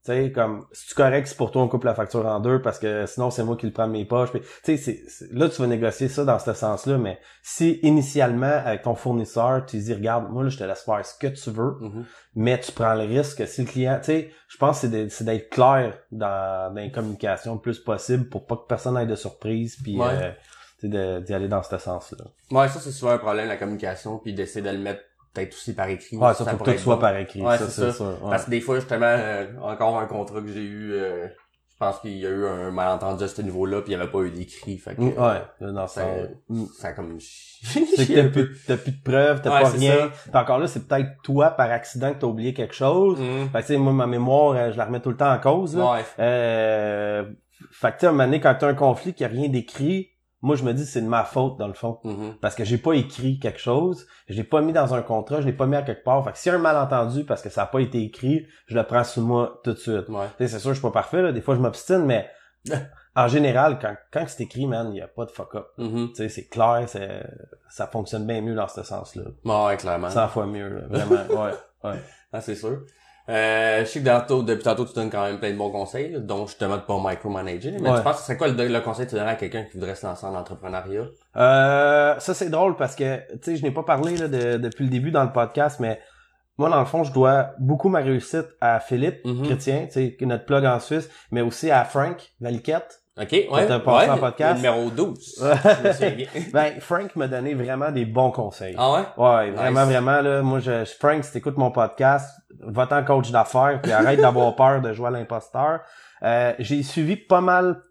Tu sais, comme, si tu correct, c'est pour toi, on coupe la facture en deux parce que sinon, c'est moi qui le prends de mes poches? Tu sais, là, tu vas négocier ça dans ce sens-là, mais si initialement, avec ton fournisseur, tu dis, regarde, moi, là, je te laisse faire ce que tu veux, Mhm. mais tu prends le risque que si le client, tu sais, je pense que c'est d'être clair dans, dans les communications le plus possible pour pas que personne ait de surprise, puis Ouais. euh, d'y aller dans ce sens-là. Ouais, ça, c'est souvent un problème, la communication, puis d'essayer de le mettre peut-être aussi par écrit. Ouais, ça, faut que tout soit bon. par écrit, Ouais, ça, c'est ça. ouais. Parce que des fois, justement, euh, encore un contrat que j'ai eu, euh, je pense qu'il y a eu un malentendu à ce niveau-là, puis il n'y avait pas eu d'écrit. Fait que, Mm, ouais, là, dans ça, ça. Mm. ça comme... *laughs* C'est que t'as plus, t'as plus de preuves, t'as Ouais, pas rien. Puis encore là, c'est peut-être toi, par accident, que t'as oublié quelque chose. Mhm. Fait que, tu sais, moi, ma mémoire, euh, je la remets tout le temps en cause, là. Ouais. Euh, fait que, tu sais, à un moment donné, quand t'as un conflit, qu'il n'y a rien d'écrit, moi, je me dis, c'est de ma faute, dans le fond. Mhm. Parce que j'ai pas écrit quelque chose, je l'ai pas mis dans un contrat, je l'ai pas mis à quelque part. Fait que s'il y a un malentendu parce que ça a pas été écrit, je le prends sous moi tout de suite. Ouais. C'est sûr, je suis pas parfait, là. Des fois, je m'obstine, mais *laughs* en général, quand, quand c'est écrit, man, il y a pas de fuck-up. Mhm. Tu sais, c'est clair, c'est, ça fonctionne bien mieux dans ce sens-là. Ouais, clairement. 100 fois mieux, là. Vraiment, *laughs* ouais, ouais. Ah, c'est sûr. Euh, je sais que tantôt, depuis tantôt, tu donnes quand même plein de bons conseils, là, dont justement de pas micromanager. Mais Ouais. tu penses que ce serait quoi le, le conseil que tu donnerais à quelqu'un qui voudrait se lancer en entrepreneuriat? Euh, ça, c'est drôle parce que, tu sais, je n'ai pas parlé, là, de- depuis le début dans le podcast, mais moi, dans le fond, je dois beaucoup ma réussite à Philippe Mhm. Chrétien, tu sais, qui est notre plug en Suisse, mais aussi à Frank Valiquette. OK, ouais. passé ouais, en podcast? le Numéro 12. Ouais. Je me souviens bien. *laughs* Ben, Frank m'a donné vraiment des bons conseils. Ah ouais? Ouais, Nice. vraiment, vraiment, là, moi, je, Frank, si t'écoutes mon podcast, va-t'en coach d'affaires, puis arrête d'avoir *laughs* peur de jouer à l'imposteur. Euh, j'ai suivi pas mal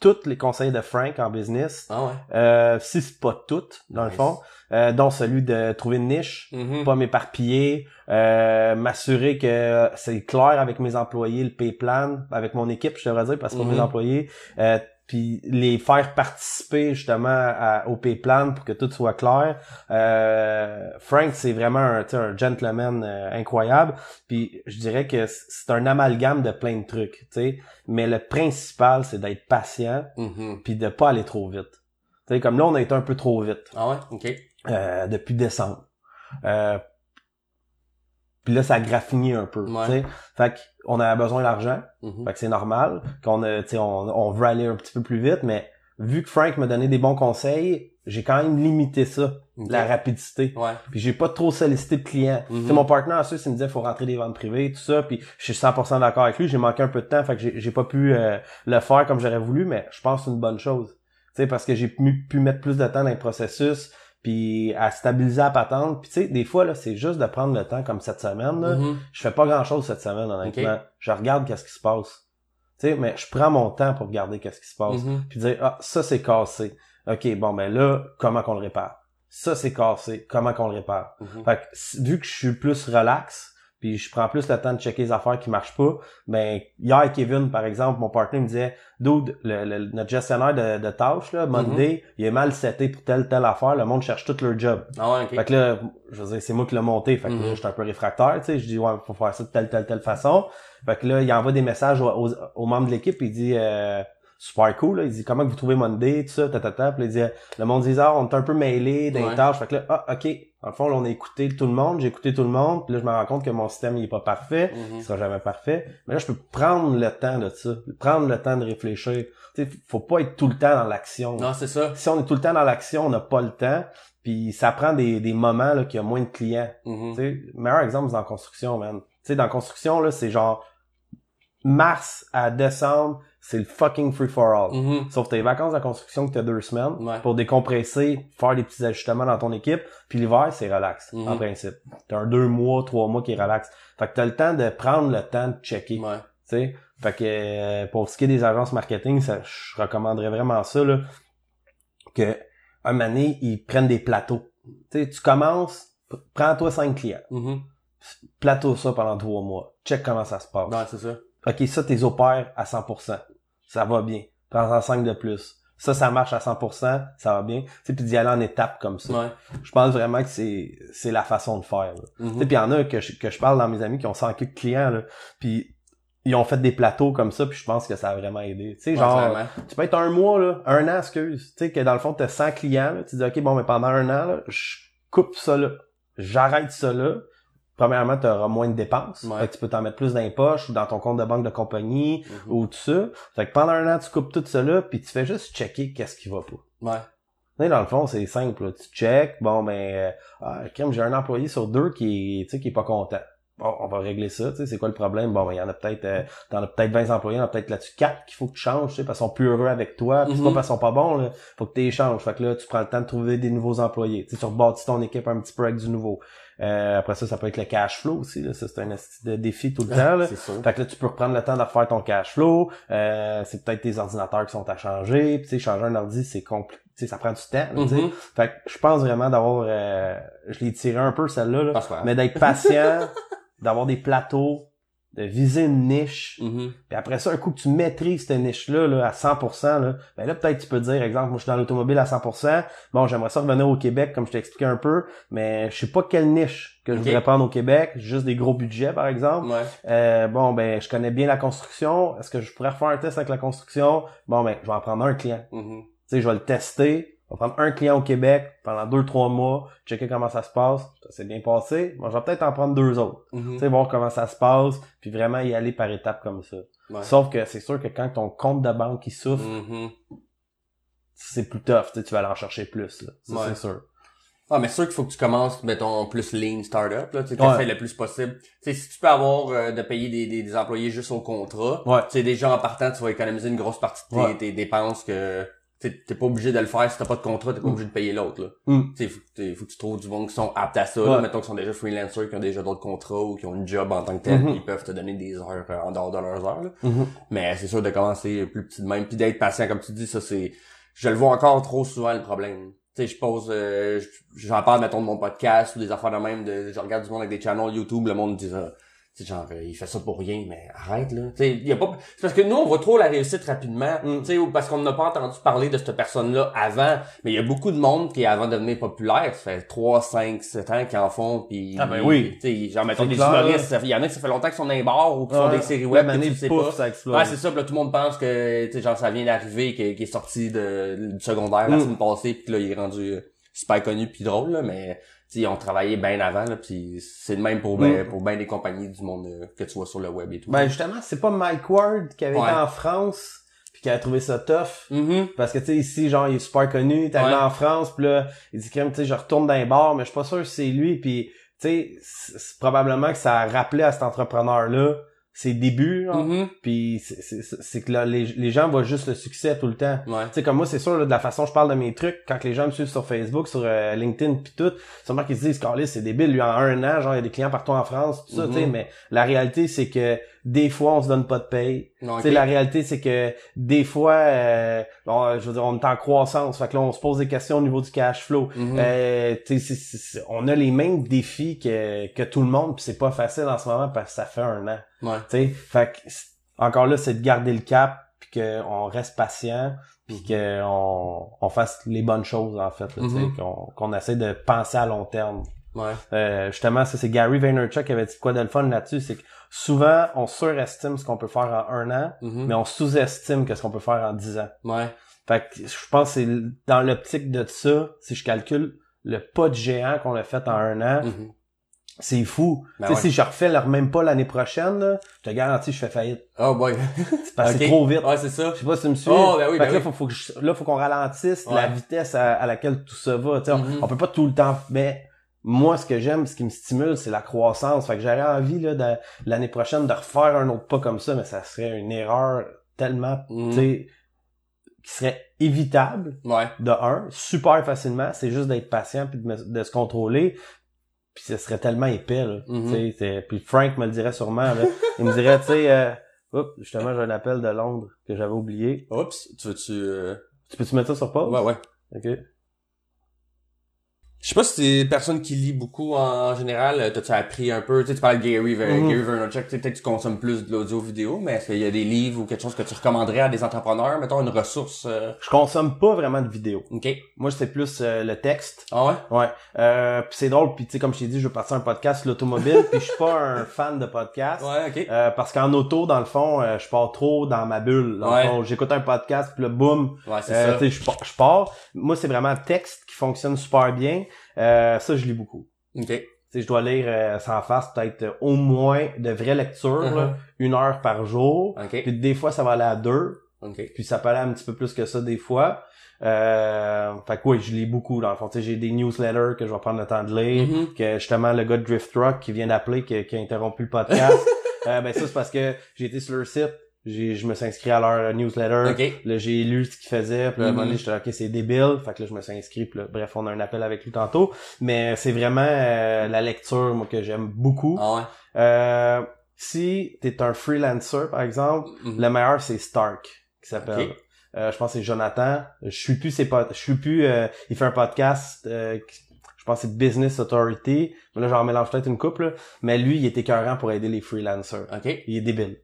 tous les conseils de Frank en business, Ah ouais. euh, si c'est pas toutes, dans le fond, euh, dont celui de trouver une niche, Mhm. pas m'éparpiller, euh, m'assurer que c'est clair avec mes employés, le pay plan, avec mon équipe, je devrais dire, parce que pour Mhm. mes employés, euh, puis les faire participer justement à- au pay plan pour que tout soit clair. Euh, Frank, c'est vraiment un, un gentleman euh, incroyable. Puis je dirais que c'est un amalgame de plein de trucs, tu sais. Mais le principal, c'est d'être patient, Mhm. puis de pas aller trop vite. Tu sais, comme là, on a été un peu trop vite Ah ouais? OK. Euh, depuis décembre. Euh, puis là, ça a graffiné un peu. Ouais. Fait qu'on avait besoin d'argent. Mhm. Fait que c'est normal qu'on a, on, on veut aller un petit peu plus vite, mais vu que Frank m'a donné des bons conseils, j'ai quand même limité ça, la rapidité. Ouais. Puis j'ai pas trop sollicité de clients. Sais, mon partenaire en Suisse, il me disait faut rentrer des ventes privées, tout ça, puis je suis 100% d'accord avec lui. J'ai manqué un peu de temps, fait que j'ai j'ai pas pu euh, le faire comme j'aurais voulu, mais je pense que c'est une bonne chose. Tu sais, parce que j'ai pu, pu mettre plus de temps dans le processus, puis à stabiliser la patente. Puis tu sais, des fois, là, c'est juste de prendre le temps, comme cette semaine, là. Mhm. Je fais pas grand-chose cette semaine, honnêtement. Je regarde qu'est-ce qui se passe. Tu sais, mais je prends mon temps pour regarder qu'est-ce qui se passe Mhm. puis dire ah ça c'est cassé. OK, bon ben là comment qu'on le répare? Ça c'est cassé, comment qu'on le répare? Mhm. Fait que vu que je suis plus relax, puis je prends plus le temps de checker les affaires qui marchent pas, ben hier Kevin par exemple, mon partenaire me disait dude, le, le- notre gestionnaire de, de tâches là, Monday, il est mal seté pour telle telle affaire, le monde cherche tout leur job. Ah ouais. Fait que là, je veux dire, c'est moi qui l'ai monté. Fait que Mhm. là, j'étais un peu réfractaire, tu sais. Je dis, ouais, faut faire ça de telle, telle, telle façon. Fait que là, il envoie des messages aux, aux- aux membres de l'équipe. Il dit, euh, super cool, là. Il dit, comment que vous trouvez Monday, tout ça, tatata. Puis là, il dit, le monde dit, ah, on est un peu mêlés des Ouais. tâches. Fait que là, ah, ok. Le fond, là, on a écouté tout le monde. J'ai écouté tout le monde. Puis là, je me rends compte que mon système, il est pas parfait. Mhm. Il sera jamais parfait. Mais là, je peux prendre le temps de ça. Prendre le temps de réfléchir. Tu sais, faut pas être tout le temps dans l'action. Non, c'est ça. Si on est tout le temps dans l'action, on n'a pas le temps. Puis ça prend des, des moments là qu'il y a moins de clients. Tu sais, meilleur exemple c'est dans la construction, man. Tu sais, dans la construction là, c'est genre mars à décembre, c'est le fucking free for all. Mhm. Sauf tes vacances de construction que t'as deux semaines Ouais. pour décompresser, faire des petits ajustements dans ton équipe. Puis l'hiver, c'est relax, Mhm. en principe. T'as un deux mois, trois mois qui est relax. Fait que t'as le temps de prendre le temps de checker. Ouais. Fait que euh, pour ce qui est des agences marketing, ça, je recommanderais vraiment ça là, que un moment donné, ils prennent des plateaux. Tu sais, tu commences, prends-toi cinq clients, Mhm. plateau ça pendant trois mois, check comment ça se passe. Ouais, c'est ça. Ok, ça t'es opères à 100%, ça va bien. Prends-en cinq de plus. Ça, ça marche à 100%, ça va bien. Tu puis d'y aller en étapes comme ça. Ouais. Je pense vraiment que c'est c'est la façon de faire. Tu sais, puis il y en a que je, que je parle dans mes amis qui ont 100 de clients, là, puis ils ont fait des plateaux comme ça, puis je pense que ça a vraiment aidé. Tu sais, Ouais, genre, tu peux être un mois, là, un an, excuse. Tu sais, que dans le fond, tu as 100 clients, là, tu dis, OK, bon, mais pendant un an, là, je coupe ça là. J'arrête ça là. Premièrement, tu auras moins de dépenses. Ouais. Fait que tu peux t'en mettre plus dans les poches ou dans ton compte de banque de compagnie Mhm. ou tout ça. Fait que pendant un an, tu coupes tout là, puis tu fais juste checker qu'est-ce qui va pas. Ouais. Dans le fond, c'est simple. là. Tu check, bon, ben, euh, ah, j'ai un employé sur deux qui est, qui est pas content. Bon, on va régler ça, tu sais, c'est quoi le problème? Bon, ben, il y en a peut-être, euh, t'en as peut-être 20 employés, il y en a peut-être là-dessus 4 qu'il faut que tu changes, tu sais, parce qu'ils sont plus heureux avec toi, puis c'est Mhm. pas parce qu'ils sont pas bons, là. Faut que tu échanges. Fait que là, tu prends le temps de trouver des nouveaux employés. Tu sais, tu rebâtis ton équipe un petit peu avec du nouveau. Euh, après ça, ça peut être le cash flow aussi, là. Ça, c'est un de défi tout le *laughs* temps, là. Fait que là, tu peux reprendre le temps de refaire ton cash flow. Euh, c'est peut-être tes ordinateurs qui sont à changer. Puis, tu sais, changer un ordi, c'est compliqué. Ça prend du temps. là. Mhm. Fait que je pense vraiment d'avoir... euh, je l'ai tiré un peu, celle-là. là. Mais d'être patient, *laughs* d'avoir des plateaux, de viser une niche. Mhm. Puis après ça, un coup que tu maîtrises cette niche-là là, à 100%, là, ben là, peut-être tu peux dire, exemple, moi je suis dans l'automobile à 100%, bon, j'aimerais ça revenir au Québec, comme je t'ai expliqué un peu, mais je sais pas quelle niche que je voudrais prendre au Québec, juste des gros budgets, par exemple. Ouais. Euh, bon, ben, je connais bien la construction. Est-ce que je pourrais refaire un test avec la construction? Bon, ben, je vais en prendre un client. Mhm. Tu sais, je vais le tester. Je vais prendre un client au Québec pendant deux, trois mois, checker comment ça se passe. Ça s'est bien passé. Bon, je vais peut-être en prendre deux autres. Mhm. Tu sais, voir comment ça se passe, puis vraiment y aller par étapes comme ça. Ouais. Sauf que c'est sûr que quand ton compte de banque il souffre, Mhm. c'est plus tough. Tu sais, tu vas aller en chercher plus. Là. Ça, Ouais. c'est sûr. Ah, mais c'est sûr qu'il faut que tu commences, mettons, plus lean startup, là, tu sais, Ouais. le plus possible. Tu sais, si tu peux avoir, euh, de payer des, des, des employés juste au contrat, Ouais. tu sais, déjà en partant, tu vas économiser une grosse partie de tes, Ouais. tes dépenses que, t'es pas obligé de le faire si t'as pas de contrat, t'es pas Mm. obligé de payer l'autre, là. Mm. Tu sais, faut, que t'es- faut que tu trouves du monde qui sont aptes à ça, là, mettons, qui sont déjà freelancers, qui ont déjà d'autres contrats ou qui ont une job en tant que tel, Mhm. puis ils peuvent te donner des heures euh, en dehors de leurs heures, là. Mhm. Mais c'est sûr de commencer plus petit de même, puis d'être patient, comme tu dis, ça c'est, je le vois encore trop souvent le problème. Tu sais, je pose, euh, j'en parle mettons de mon podcast ou des affaires de même, de, je regarde du monde avec des channels YouTube, le monde dit ça. Sais, genre, euh, il fait ça pour rien, mais arrête, là. Y a pas, c'est parce que nous, on voit trop la réussite rapidement, Mm. tu sais, ou parce qu'on n'a pas entendu parler de cette personne-là avant, mais il y a beaucoup de monde qui, avant de devenir populaire, ça fait 3, 5, 7 ans qu'ils en font, puis Ah ben oui. tu sais, genre, mettons C'est des humoristes, il y en a qui ça fait longtemps qu'ils sont dans les bars ou qui font Ouais. des séries web, année, tu sais pas. ça. Ouais, c'est ça, là, tout le monde pense que, tu sais, genre, ça vient d'arriver, qu'il est sorti de, du secondaire la Mm. semaine passée, pis que là, il est rendu euh, super connu puis drôle, là, mais, ils ont travaillé bien avant, là, pis c'est le même pour ben, Mm. pour ben des compagnies du monde euh, que tu vois sur le web et tout. Ben justement, c'est pas Mike Ward qui avait Ouais. été en France puis qui avait trouvé ça tough. Mhm. Parce que tu sais, ici, genre, il est super connu, il est arrivé Ouais. en France, puis là, il dit crème, tu sais, je retourne dans les bars, mais je suis pas sûr que c'est lui, puis tu sais, probablement que ça a rappelé à cet entrepreneur-là ses débuts, genre. Mhm. Puis c'est- que là, les, les gens voient juste le succès tout le temps. Ouais. Tu sais, comme moi, c'est sûr, là, de la façon dont je parle de mes trucs, quand les gens me suivent sur Facebook, sur euh, LinkedIn, puis tout, sûrement qu'ils se disent, Carlis, c'est débile, lui, en un an, genre, il y a des clients partout en France, tout ça, Mhm. tu sais, mais la réalité, c'est que des fois, on se donne pas de paye. Non, la réalité, c'est que des fois, euh, bon, je veux dire, on est en croissance, fait que là, on se pose des questions au niveau du cash flow. Euh, c'est- c'est- on a les mêmes défis que, que tout le monde, puis c'est pas facile en ce moment parce que ça fait un an. Ouais. Tu sais, fait que encore là, c'est de garder le cap, puis qu'on reste patient, puis qu'on on fasse les bonnes choses en fait, là, Mhm. qu'on qu'on essaie de penser à long terme. Ouais. Euh, justement, ça c'est Gary Vaynerchuk qui avait dit quoi de le fun là-dessus, c'est que souvent on surestime ce qu'on peut faire en un an, Mhm. mais on sous-estime que ce qu'on peut faire en dix ans. Ouais. Fait que je pense que c'est dans l'optique de ça, si je calcule le pas de géant qu'on a fait en un an, Mhm. C'est fou. Ben ouais. si je refais le même pas l'année prochaine, là, je te garantis je fais faillite. Oh boy. C'est parce trop vite. Ouais, c'est ça. Je sais pas si tu me suis. Oh, ben oui, ben là, oui. faut, faut que je- là, faut qu'on ralentisse Ouais. la vitesse à, à laquelle tout ça va. On- Mhm. on, peut pas tout le temps. Mais moi, ce que j'aime, ce qui me stimule, c'est la croissance. Fait que j'aurais envie là, de- l'année prochaine de refaire un autre pas comme ça, mais ça serait une erreur tellement, sais, qui serait évitable Ouais. de un, super facilement. C'est juste d'être patient puis de, me- de se contrôler. Puis ce serait tellement épais, là. Tu sais, c'est- Puis Frank me le dirait sûrement, là. Il me dirait, *laughs* tu sais, euh, oups, justement, j'ai un appel de Londres que j'avais oublié. Oups. Tu veux-tu, euh... Tu peux-tu mettre ça sur pause? Ouais, ouais. OK. Je sais pas si une personne qui lit beaucoup en, général. Euh, t'as-tu appris un peu? Tu sais, tu parles de Gary, mm Gary Vaynerchuk, peut-être que tu consommes plus de l'audio vidéo, mais est-ce qu'il y a des livres ou quelque chose que tu recommanderais à des entrepreneurs? Mettons une ressource. Euh... Je consomme pas vraiment de vidéos. OK. Moi, c'est plus euh, le texte. Ah ouais? Ouais. Euh, puis c'est drôle, puis tu sais, comme je t'ai dit, je veux passer un podcast sur l'automobile, puis je suis pas un fan de podcast. Ouais, OK. Euh, parce qu'en auto, dans le fond, je pars trop dans ma bulle. Dans le fond, j'écoute un podcast, puis là, boum. Ouais, c'est ça. Je pars. Moi, c'est vraiment texte qui fonctionne super bien. Euh, ça, je lis beaucoup. OK. je dois lire euh, sans face peut-être euh, au moins de vraies lectures, Uh-huh. une heure par jour. OK. Puis des fois, ça va aller à deux. OK. Puis ça peut aller un petit peu plus que ça des fois. Euh, fait que oui, je lis beaucoup dans le fond. J'ai des newsletters que je vais prendre le temps de lire. Mhm. Que justement, le gars de Drift Rock qui vient d'appeler, qui, qui a interrompu le podcast. *laughs* euh, ben ça, c'est parce que j'ai été sur leur site. J'ai, je me suis inscrit à leur newsletter. OK. Là, j'ai lu ce qu'il faisait. Puis là, à un moment donné, Mhm. j'étais OK, c'est débile. Fait que là, je me suis inscrit. Puis là, bref, on a un appel avec lui tantôt. Mais c'est vraiment euh, la lecture, moi, que j'aime beaucoup. Ah ouais? Euh, si t'es un freelancer, par exemple, Mhm. le meilleur, c'est Stark, qui s'appelle. Ok. Euh, je pense que c'est Jonathan. Je suis plus ses je suis plus euh, il fait un podcast euh, qui- je pense que c'est Business Authority. Mais là j'en mélange peut-être une couple, là. mais lui il est écœurant pour aider les freelancers. OK. Il est débile.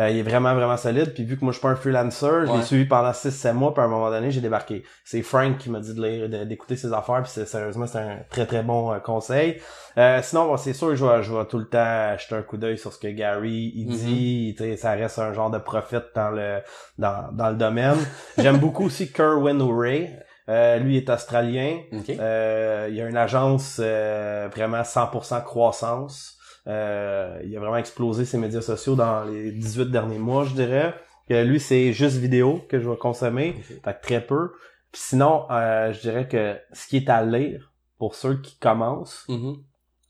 Euh, il est vraiment vraiment solide puis vu que moi je suis pas un freelancer, je l'ai suivi pendant 6 7 mois puis à un moment donné, j'ai débarqué. C'est Frank qui m'a dit de d'écouter ses affaires puis c'est sérieusement c'est un très très bon euh, conseil. Euh, sinon bon, c'est sûr je vais je vais tout le temps jeter un coup d'œil sur ce que Gary il Mhm. dit, ça reste un genre de prophète dans le dans dans le domaine. J'aime *laughs* beaucoup aussi Kerwin O'Reilly. Euh, lui est australien. OK. Euh, il y a une agence euh, vraiment 100% croissance. Euh, il a vraiment explosé ses médias sociaux dans les 18 derniers mois, je dirais. Que lui, c'est juste vidéo que je vais consommer, fait que très peu. Puis sinon, euh, je dirais que ce qui est à lire pour ceux qui commencent, Mhm.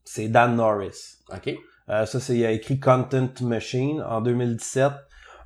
c'est Dan Norris. OK. Euh, ça, c'est il a écrit Content Machine en 2017.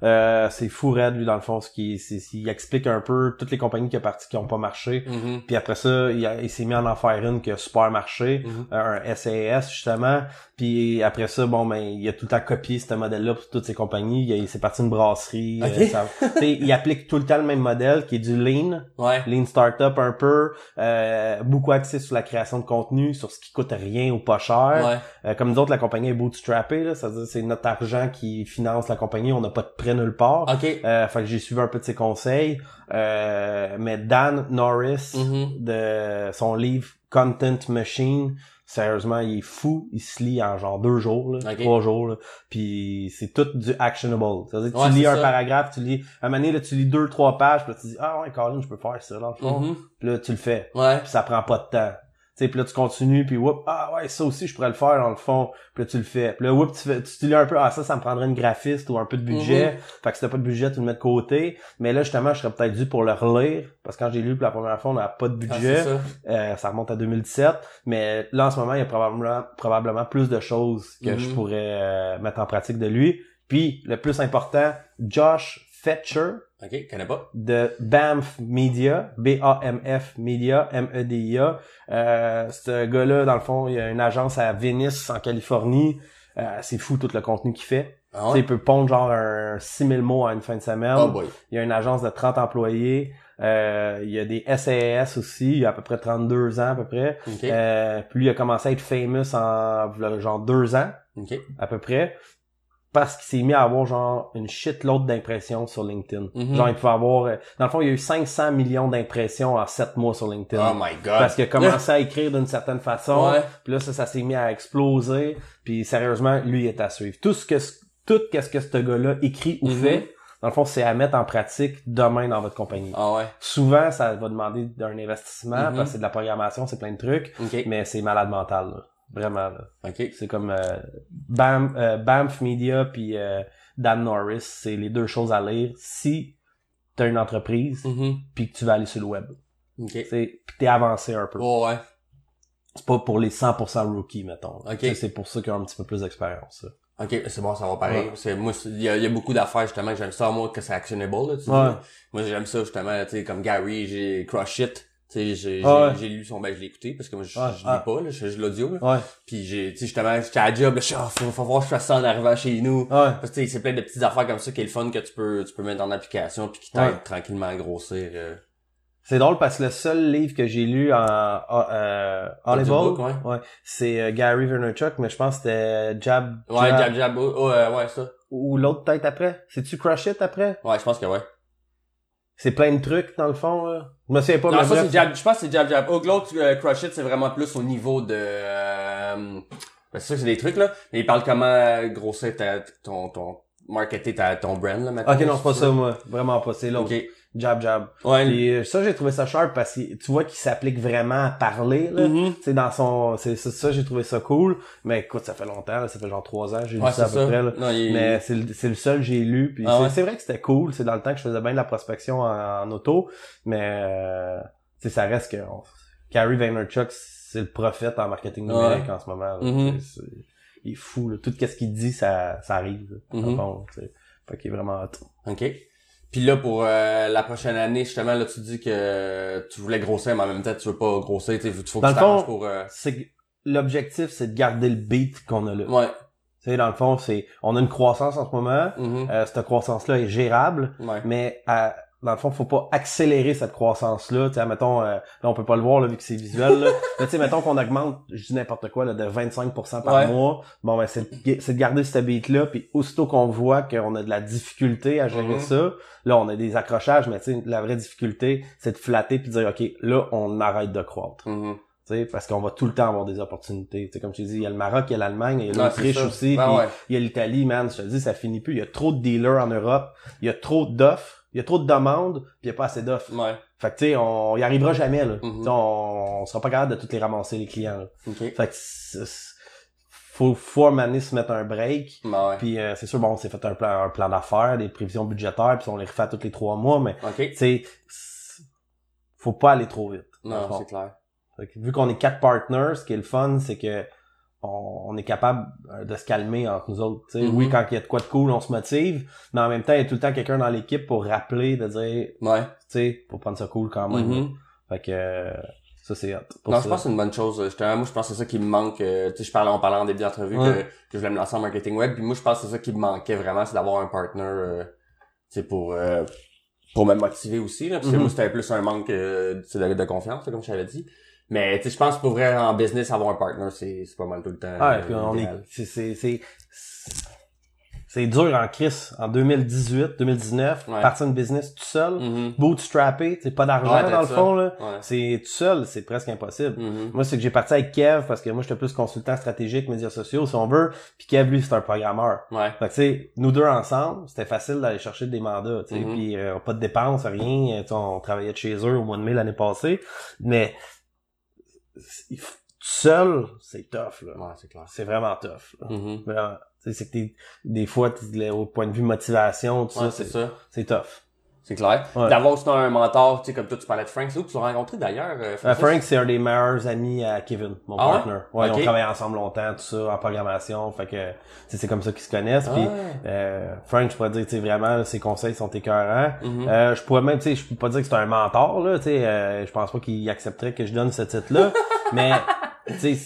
Euh, c'est fou raide, lui, dans le fond, ce qui, il explique un peu toutes les compagnies qui ont parti qui ont pas marché. Mhm. Puis après ça, il, s'est mis à en faire une qui a super marché, Mhm. un SAS justement. Puis après ça, bon ben il a tout le temps copié ce modèle-là pour toutes ses compagnies. Il, s'est parti une brasserie. Euh, ça- tu sais, il applique tout le temps le même modèle qui est du lean, Ouais. lean startup un peu, euh, beaucoup axé sur la création de contenu, sur ce qui coûte rien ou pas cher. Ouais. Euh, comme nous autres, la compagnie est bootstrappée, là, c'est-à-dire c'est notre argent qui finance la compagnie, on n'a pas de prêt nulle part. OK. Euh, fait que j'ai suivi un peu de ses conseils. Euh, mais Dan Norris, Mhm. de son livre Content Machine, sérieusement, il est fou. Il se lit en genre deux jours, là, trois jours. là. Puis c'est tout du actionable. C'est-à-dire que Ouais, tu lis un ça. paragraphe, tu lis... À un moment donné, là, tu lis deux, trois pages, puis là, tu dis « Ah ouais, Colin, je peux faire ça, dans le fond. Mhm. Puis là, tu le fais. Ouais. Puis ça prend pas de temps. Sais, puis là, tu continues, puis whoop, ah ouais, ça aussi, je pourrais le faire dans le fond. Puis là, tu le fais. Puis là, whoop, tu, fais, tu te lis un peu, ah ça, ça me prendrait une graphiste ou un peu de budget. Fait que si t'as pas de budget, tu le mets de côté. Mais là, justement, je serais peut-être dû pour le relire. Parce que quand j'ai lu pour la première fois, on n'a pas de Ah, budget. ça. Euh, ça remonte à 2017. Mais là, en ce moment, il y a probablement, probablement plus de choses que Mhm. je pourrais euh, mettre en pratique de lui. Puis, le plus important, Josh Fetcher OK. Connais pas. de Banff Media, B-A-M-F Media, M-E-D-I-A. Euh, ce gars-là, dans le fond, il a une agence à Venice, en Californie. Euh, c'est fou tout le contenu qu'il fait. Ah Tu sais, ouais? Il peut pondre genre un 6000 mots en une fin de semaine. Oh boy. Il y a une agence de 30 employés. Euh, il y a des SAS aussi. Il a à peu près 32 ans à peu près. OK. Euh, puis lui, il a commencé à être famous en genre deux ans OK. à peu près. Parce qu'il s'est mis à avoir genre une shitload d'impressions sur LinkedIn. Mhm. Genre il pouvait avoir... euh, Dans le fond, il y a eu 500 millions d'impressions en 7 mois sur LinkedIn. Oh my god. parce qu'il a commencé à *laughs* écrire d'une certaine façon. Ouais. Puis là, ça, ça s'est mis à exploser. Puis sérieusement, lui, il est à suivre. Tout ce que tout qu'est-ce que ce gars-là écrit ou Mhm. fait, dans le fond, c'est à mettre en pratique demain dans votre compagnie. Ah ouais. Souvent, ça va demander d'un investissement Mhm. parce que c'est de la programmation, c'est plein de trucs, OK. mais c'est malade mental, là. Vraiment, là. OK. C'est comme euh, Bam, euh, Banff Media puis euh, Dan Norris, c'est les deux choses à lire si t'as une entreprise Mhm. puis que tu vas aller sur le web. OK. C'est puis t'es avancé un peu. Oh ouais. C'est pas pour les 100% rookies, mettons. Ok. Tu C'est pour ceux qui ont un petit peu plus d'expérience. OK, c'est bon, ça va pareil. Ouais. Moi il y a, il y a beaucoup d'affaires justement que j'aime ça moi que c'est actionable là, tu. Ouais. Moi j'aime ça justement, tu sais comme Gary, j'ai Crush It. Tu sais, j'ai Ah ouais. j'ai- lu son ben je l'ai écouté parce que moi je, Ouais, je ah. lis pas là, je, je l'audio là. Ouais, Puis j'ai tu sais justement, j'étais à la job là, je suis ah, faut, faut voir que je fasse ça en arrivant chez nous. ouais. Parce que tu sais, c'est plein de petites affaires comme ça qui est le fun que tu peux tu peux mettre en application puis qui t'aident Ouais. tranquillement à grossir. euh. C'est drôle parce que le seul livre que j'ai lu en, en euh, Audible, ouais. ouais, c'est euh, Gary Vaynerchuk, mais je pense que c'était Jab, Ouais, Jab- jab, oh, oh, ouais, ça. ou l'autre tête après? C'est-tu Crush It après? Ouais, je pense que ouais. C'est plein de trucs dans le fond. Là. Je me souviens pas, non, mais ça, bref. c'est jab, je pense que c'est jab, jab. Hook, l'autre, euh, Crush It, c'est vraiment plus au niveau de, euh, ben, c'est sûr que c'est des trucs, là. Mais il parle comment euh, grossir ta, ton, ton, marketer ta, ton brand, là, maintenant. Ok, non, c'est pas ça, moi. Vraiment pas. C'est l'autre. Ok. Jab, jab. Ouais. Puis euh, ça, j'ai trouvé ça sharp parce que tu vois qu'il s'applique vraiment à parler, là. Sais, dans son... C'est ça, j'ai trouvé ça cool. Mais écoute, ça fait longtemps, là, ça fait genre trois ans, j'ai lu ça à peu ça. près, là. Non, il- Mais c'est le, seul que j'ai lu. Puis Ah c'est ouais? vrai que c'était cool. C'est dans le temps que je faisais bien de la prospection en, en auto. Mais euh, ça reste que... on- Gary Vaynerchuk, c'est le prophète en marketing numérique en ce moment. là. Mhm. C'est- il est fou, là. Tout ce qu'il dit, ça, ça arrive. là. Le Mhm. fond. Fait qu'il est vraiment hot. OK. Puis là, pour euh, la prochaine année, justement, là, tu dis que tu voulais grossir, mais en même temps, tu veux pas grossir, tu sais, faut que Dans tu t'arranges pour... euh, l'objectif, c'est de garder le beat qu'on a là. Ouais. Tu sais, dans le fond, c'est on a une croissance en ce moment. Mhm. Euh, cette croissance-là est gérable, Ouais. mais à- dans le fond, faut pas accélérer cette croissance-là. Tu sais, mettons, euh, là, on peut pas le voir là, vu que c'est visuel. Là. *laughs* Mais tu sais, mettons qu'on augmente, je dis n'importe quoi, là, de 25% par Ouais. mois. Bon, ben c'est de, garder cette beat-là, puis aussitôt qu'on voit qu'on a de la difficulté à gérer Mhm. ça, là, on a des accrochages, mais tu sais, la vraie difficulté, c'est de flatter puis de dire, OK, là, on arrête de croître. Mhm. Tu sais, parce qu'on va tout le temps avoir des opportunités. Tu sais, comme je dit, il y a le Maroc, il y a l'Allemagne, il y a l'Autriche aussi, Ben ouais. il y a l'Italie, man. Je te dis, ça finit plus. Il y a trop de dealers en Europe, il y a trop d'offres, il y a trop de demandes, puis il y a pas assez d'offres. Ouais. Fait que tu sais, on y arrivera jamais là. Sais, on, on sera pas capable de toutes les ramasser les clients. Là. OK. Fait que faut faut donné se mettre un break. Ben ouais. Puis euh, c'est sûr, bon, on s'est fait un plan, un plan d'affaires, des prévisions budgétaires, puis on les refait à tous les trois mois, mais OK. tu sais, faut pas aller trop vite. Non, c'est clair. Fait que vu qu'on est quatre partners, ce qui est le fun, c'est que on, on est capable euh, de se calmer entre nous autres. tu sais. Mhm. Oui, quand il y a de quoi de cool, on se motive, mais en même temps, il y a tout le temps quelqu'un dans l'équipe pour rappeler, de dire, tu Ouais. sais, faut prendre ça cool quand même. Mhm. Fait que euh, ça, c'est hot. pour Non, ça. je pense que c'est une bonne chose. Justement, moi, je pense que c'est ça qui me manque. euh, tu sais, je parlais en parlant en début d'entrevue Ouais. que, que je voulais me lancer en marketing web. Puis moi, je pense que c'est ça qui me manquait vraiment, c'est d'avoir un partner, euh, tu sais, pour, euh, pour me motiver aussi, là. Parce que Mhm. moi, c'était plus un manque, euh, tu de, de confiance, là, comme je t'avais dit. Mais, tu sais, je pense que pour vrai, en business, avoir un partner, c'est, c'est pas mal tout le temps. Puis on est, c'est, c'est, c'est, c'est dur en crise. En 2018, 2019, Ouais. partir une business tout seul, Mhm. bootstrappé, c'est pas d'argent Ouais, dans le fond, là. Ouais. C'est tout seul, c'est presque impossible. Mhm. Moi, c'est que j'ai parti avec Kev parce que moi, j'étais plus consultant stratégique, médias sociaux, si on veut. Puis Kev, lui, c'est un programmeur. Ouais. Fait que, tu sais, nous deux ensemble, c'était facile d'aller chercher des mandats, tu sais. Mhm. Puis euh, pas de dépenses, rien. Tu sais, on travaillait de chez eux au mois de mai l'année passée. Mais seul, c'est tough, là. Ouais, c'est clair. C'est vraiment tough. Là. Vraiment. Tu sais, c'est que des fois, au point de vue motivation, tout Ouais, ça, c'est c'est, ça. c'est tough. C'est clair. Ouais. D'avoir aussi un mentor, tu sais, comme toi, tu parlais de Frank. C'est où que tu l'as rencontré d'ailleurs? euh, Euh? Frank, c'est un des meilleurs amis à Kevin, mon Ah partner. Ouais, Ok. on travaille ensemble longtemps, tout ça, en programmation. Fait que, c'est comme ça qu'ils se connaissent. Puis, Ah. euh, Frank, je pourrais dire, tu sais, vraiment, là, ses conseils sont écœurants. Euh, je pourrais même, tu sais, je peux pas dire que c'est un mentor, là, tu sais, euh, je pense pas qu'il accepterait que je donne ce titre-là. *laughs* mais, tu sais,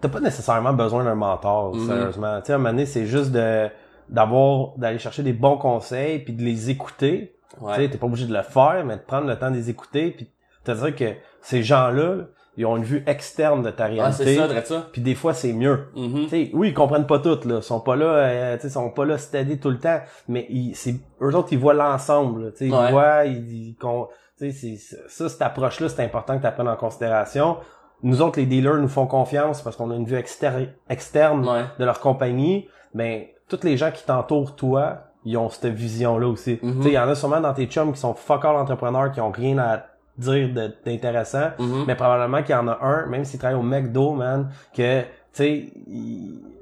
t'as pas nécessairement besoin d'un mentor, Mhm. sérieusement. Tu sais, à un moment donné, c'est juste de, d'avoir, d'aller chercher des bons conseils puis de les écouter. Ouais. Tu sais, t'es pas obligé de le faire, mais de prendre le temps de les écouter puis te dire que ces gens-là, là, ils ont une vue externe de ta Ah, c'est réalité. ça, puis des fois, c'est mieux. Tu sais, oui, ils comprennent pas tout, là. Ils sont pas là, euh, tu sais, ils sont pas là steady tout le temps. Mais ils, c'est, eux autres, ils voient l'ensemble, ils Ouais. voient, ils, ils con- tu sais, c'est, ça, cette approche-là, c'est important que tu prennes en considération. Nous autres, les dealers nous font confiance parce qu'on a une vue exter- externe Ouais. de leur compagnie. Ben, tous les gens qui t'entourent, toi, ils ont cette vision-là aussi. Mhm. Tu sais, il y en a sûrement dans tes chums qui sont fuck all entrepreneurs, qui ont rien à dire d'intéressant. Mhm. Mais probablement qu'il y en a un, même s'il travaille au McDo, man, que, tu sais,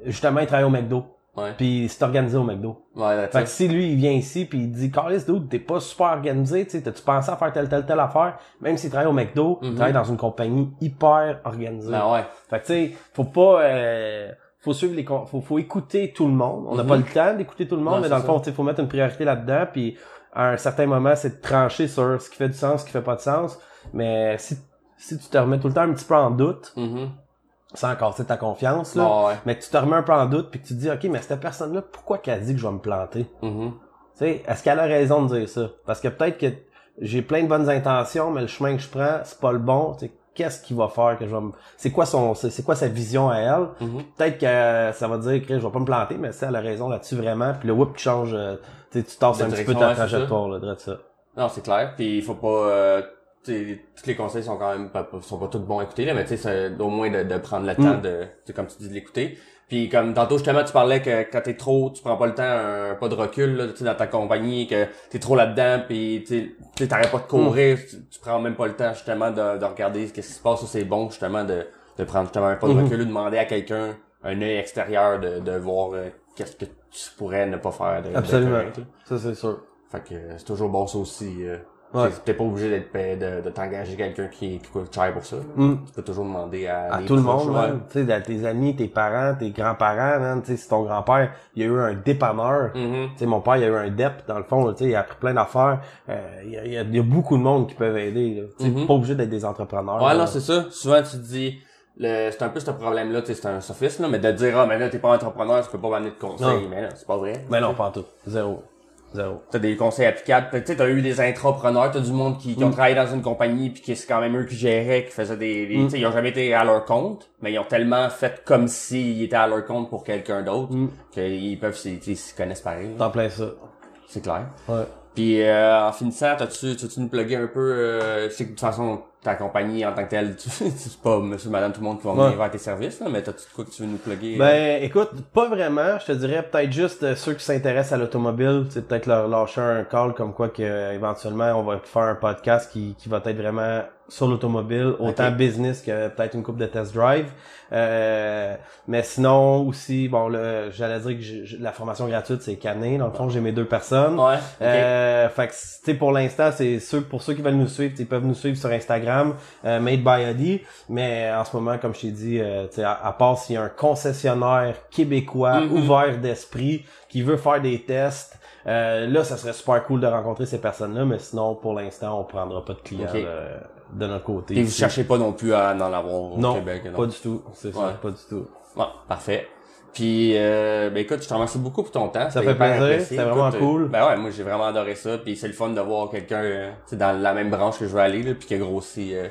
justement, il travaille au McDo. Ouais. Puis il s'est organisé au McDo. Ouais, Fait que si lui, il vient ici puis il dit, Carlis, dude, t'es pas super organisé, tu t'as-tu pensé à faire telle, telle, telle affaire? Même s'il travaille au McDo, il Mhm. travaille dans une compagnie hyper organisée. Ben ouais. Fait que tu sais, faut pas, euh, faut suivre les, con- faut, faut écouter tout le monde. On n'a Mhm. pas le temps d'écouter tout le monde, Non, mais dans le fond, tu sais, faut mettre une priorité là-dedans puis à un certain moment, c'est de trancher sur ce qui fait du sens, ce qui fait pas de sens. Mais si, si tu te remets tout le temps un petit peu en doute, Mhm. sans casser ta confiance, là, ouais. mais que tu te remets un peu en doute puis que tu te dis, OK, mais cette personne-là, pourquoi qu'elle dit que je vais me planter? Mhm. Tu sais, est-ce qu'elle a raison de dire ça? Parce que peut-être que j'ai plein de bonnes intentions, mais le chemin que je prends, c'est pas le bon. Qu'est-ce qu'il va faire que je vais me... C'est quoi son, c'est quoi sa vision à elle? Mhm. Peut-être que ça va dire que je vais pas me planter, mais ça, elle a raison là-dessus vraiment. Puis le whoop, tu changes, euh, tu sais, tu tasses De un petit peu ta trajectoire, là, de ça. Non, c'est clair. Puis il faut pas. Euh, tous les conseils sont quand même pas, sont pas tous bons à écouter là, mais tu sais, au moins de, de prendre le temps Mm. de, t'sais, comme tu dis, de l'écouter. Puis comme tantôt justement, tu parlais que quand t'es trop, tu prends pas le temps, un pas de recul là, dans ta compagnie, que t'es trop là-dedans, puis t'arrêtes pas de courir, tu, tu prends même pas le temps justement de, de regarder ce qui se passe, ou c'est bon justement de, de prendre justement un pas de Mhm. recul ou demander à quelqu'un un œil extérieur de, de voir euh, qu'est-ce que tu pourrais ne pas faire de, Absolument. Ça, c'est sûr. Fait que euh, c'est toujours bon ça aussi. Euh, Ouais. t'es- pas obligé d'être payé de, de t'engager quelqu'un qui, qui coûte cher pour ça. Mm. Tu peux toujours demander à, à tout le monde, tu sais, à tes amis, tes parents, tes grands-parents, man, tu sais, si ton grand-père, il y a eu un dépanneur, Mhm. tu sais, mon père, il a eu un DEP, dans le fond, tu sais, il a appris plein d'affaires, euh, il y, y a- y beaucoup de monde qui peuvent aider, là. Mhm. pas obligé d'être des entrepreneurs. Ouais, là. non, c'est ça. Souvent, tu te dis, c'est un peu ce problème-là, tu sais, c'est un sophisme, là, mais de dire, ah, mais là, t'es pas entrepreneur, tu peux pas m'amener de conseils. Mais là, c'est pas vrai. Mais non, pas en tout. Zéro. Zéro. T'as des conseils applicables. Tu sais, t'as eu des intrapreneurs, t'as du monde qui, qui ont Mm. travaillé dans une compagnie puis qui c'est quand même eux qui géraient, qui faisaient des, des- Mm. ils ont jamais été à leur compte, mais ils ont tellement fait comme s'ils étaient à leur compte pour quelqu'un d'autre Mm. qu'ils peuvent, sais, s'y connaissent pareil. T'en plein ça. C'est clair. Ouais. Puis euh, en finissant, t'as-tu, tu nous plugger un peu, euh, je sais que de toute façon, ta compagnie en tant que telle, *laughs* tu, c'est pas monsieur, madame, tout le monde qui va venir Ouais. vers tes services, là, mais t'as-tu de quoi que tu veux nous plugger? euh? Ben, écoute, pas vraiment. Je te dirais peut-être juste euh, ceux qui s'intéressent à l'automobile, c'est peut-être leur lâcher un call comme quoi que euh, éventuellement on va faire un podcast qui, qui va être vraiment sur l'automobile, autant business que peut-être une coupe de test drive. Euh, mais sinon aussi, bon, là, j'allais dire que j'ai- la formation gratuite c'est cané. Dans le fond, j'ai mes deux personnes. Ouais, ok. Euh, fait que, tu sais, pour l'instant, c'est ceux, pour ceux qui veulent nous suivre, ils peuvent nous suivre sur Instagram, euh, Made by Adi. Mais en ce moment, comme je t'ai dit, euh, tu sais, à, à part s'il y a un concessionnaire québécois Mhm. ouvert d'esprit qui veut faire des tests, euh, là, ça serait super cool de rencontrer ces personnes-là. Mais sinon, pour l'instant, on prendra pas de clients. De notre côté. Et vous cherchez pas non plus à en avoir au Non, Québec, non? pas du tout. C'est ça, pas du tout. Bon, parfait. Puis, euh, ben écoute, je te remercie beaucoup pour ton temps. Ça fait plaisir, c'était vraiment Écoute, cool. euh, ben ouais, moi j'ai vraiment adoré ça. Puis c'est le fun de voir quelqu'un euh, dans la même branche que je veux aller, là, puis qui a grossi, euh,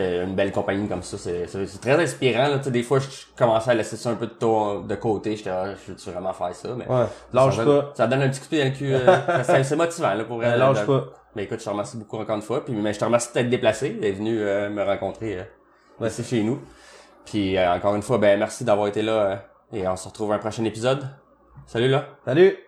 qui a une belle compagnie comme ça. C'est très inspirant. Là. Tu sais, Des fois, je commençais à laisser ça un peu de, de côté. J'étais, ah, je veux vraiment faire ça? Mais Ouais, lâche ça, pas. ça donne un petit coup de pied dans le cul. euh, *laughs* c'est motivant là, pour. Euh, lâche De- pas. Mais écoute, je te remercie beaucoup encore une fois. Puis, mais je te remercie d'être déplacé, d'être venu euh, me rencontrer euh, ici chez nous. Puis euh, encore une fois, ben merci d'avoir été là. euh, et on se retrouve à un prochain épisode. Salut là! Salut!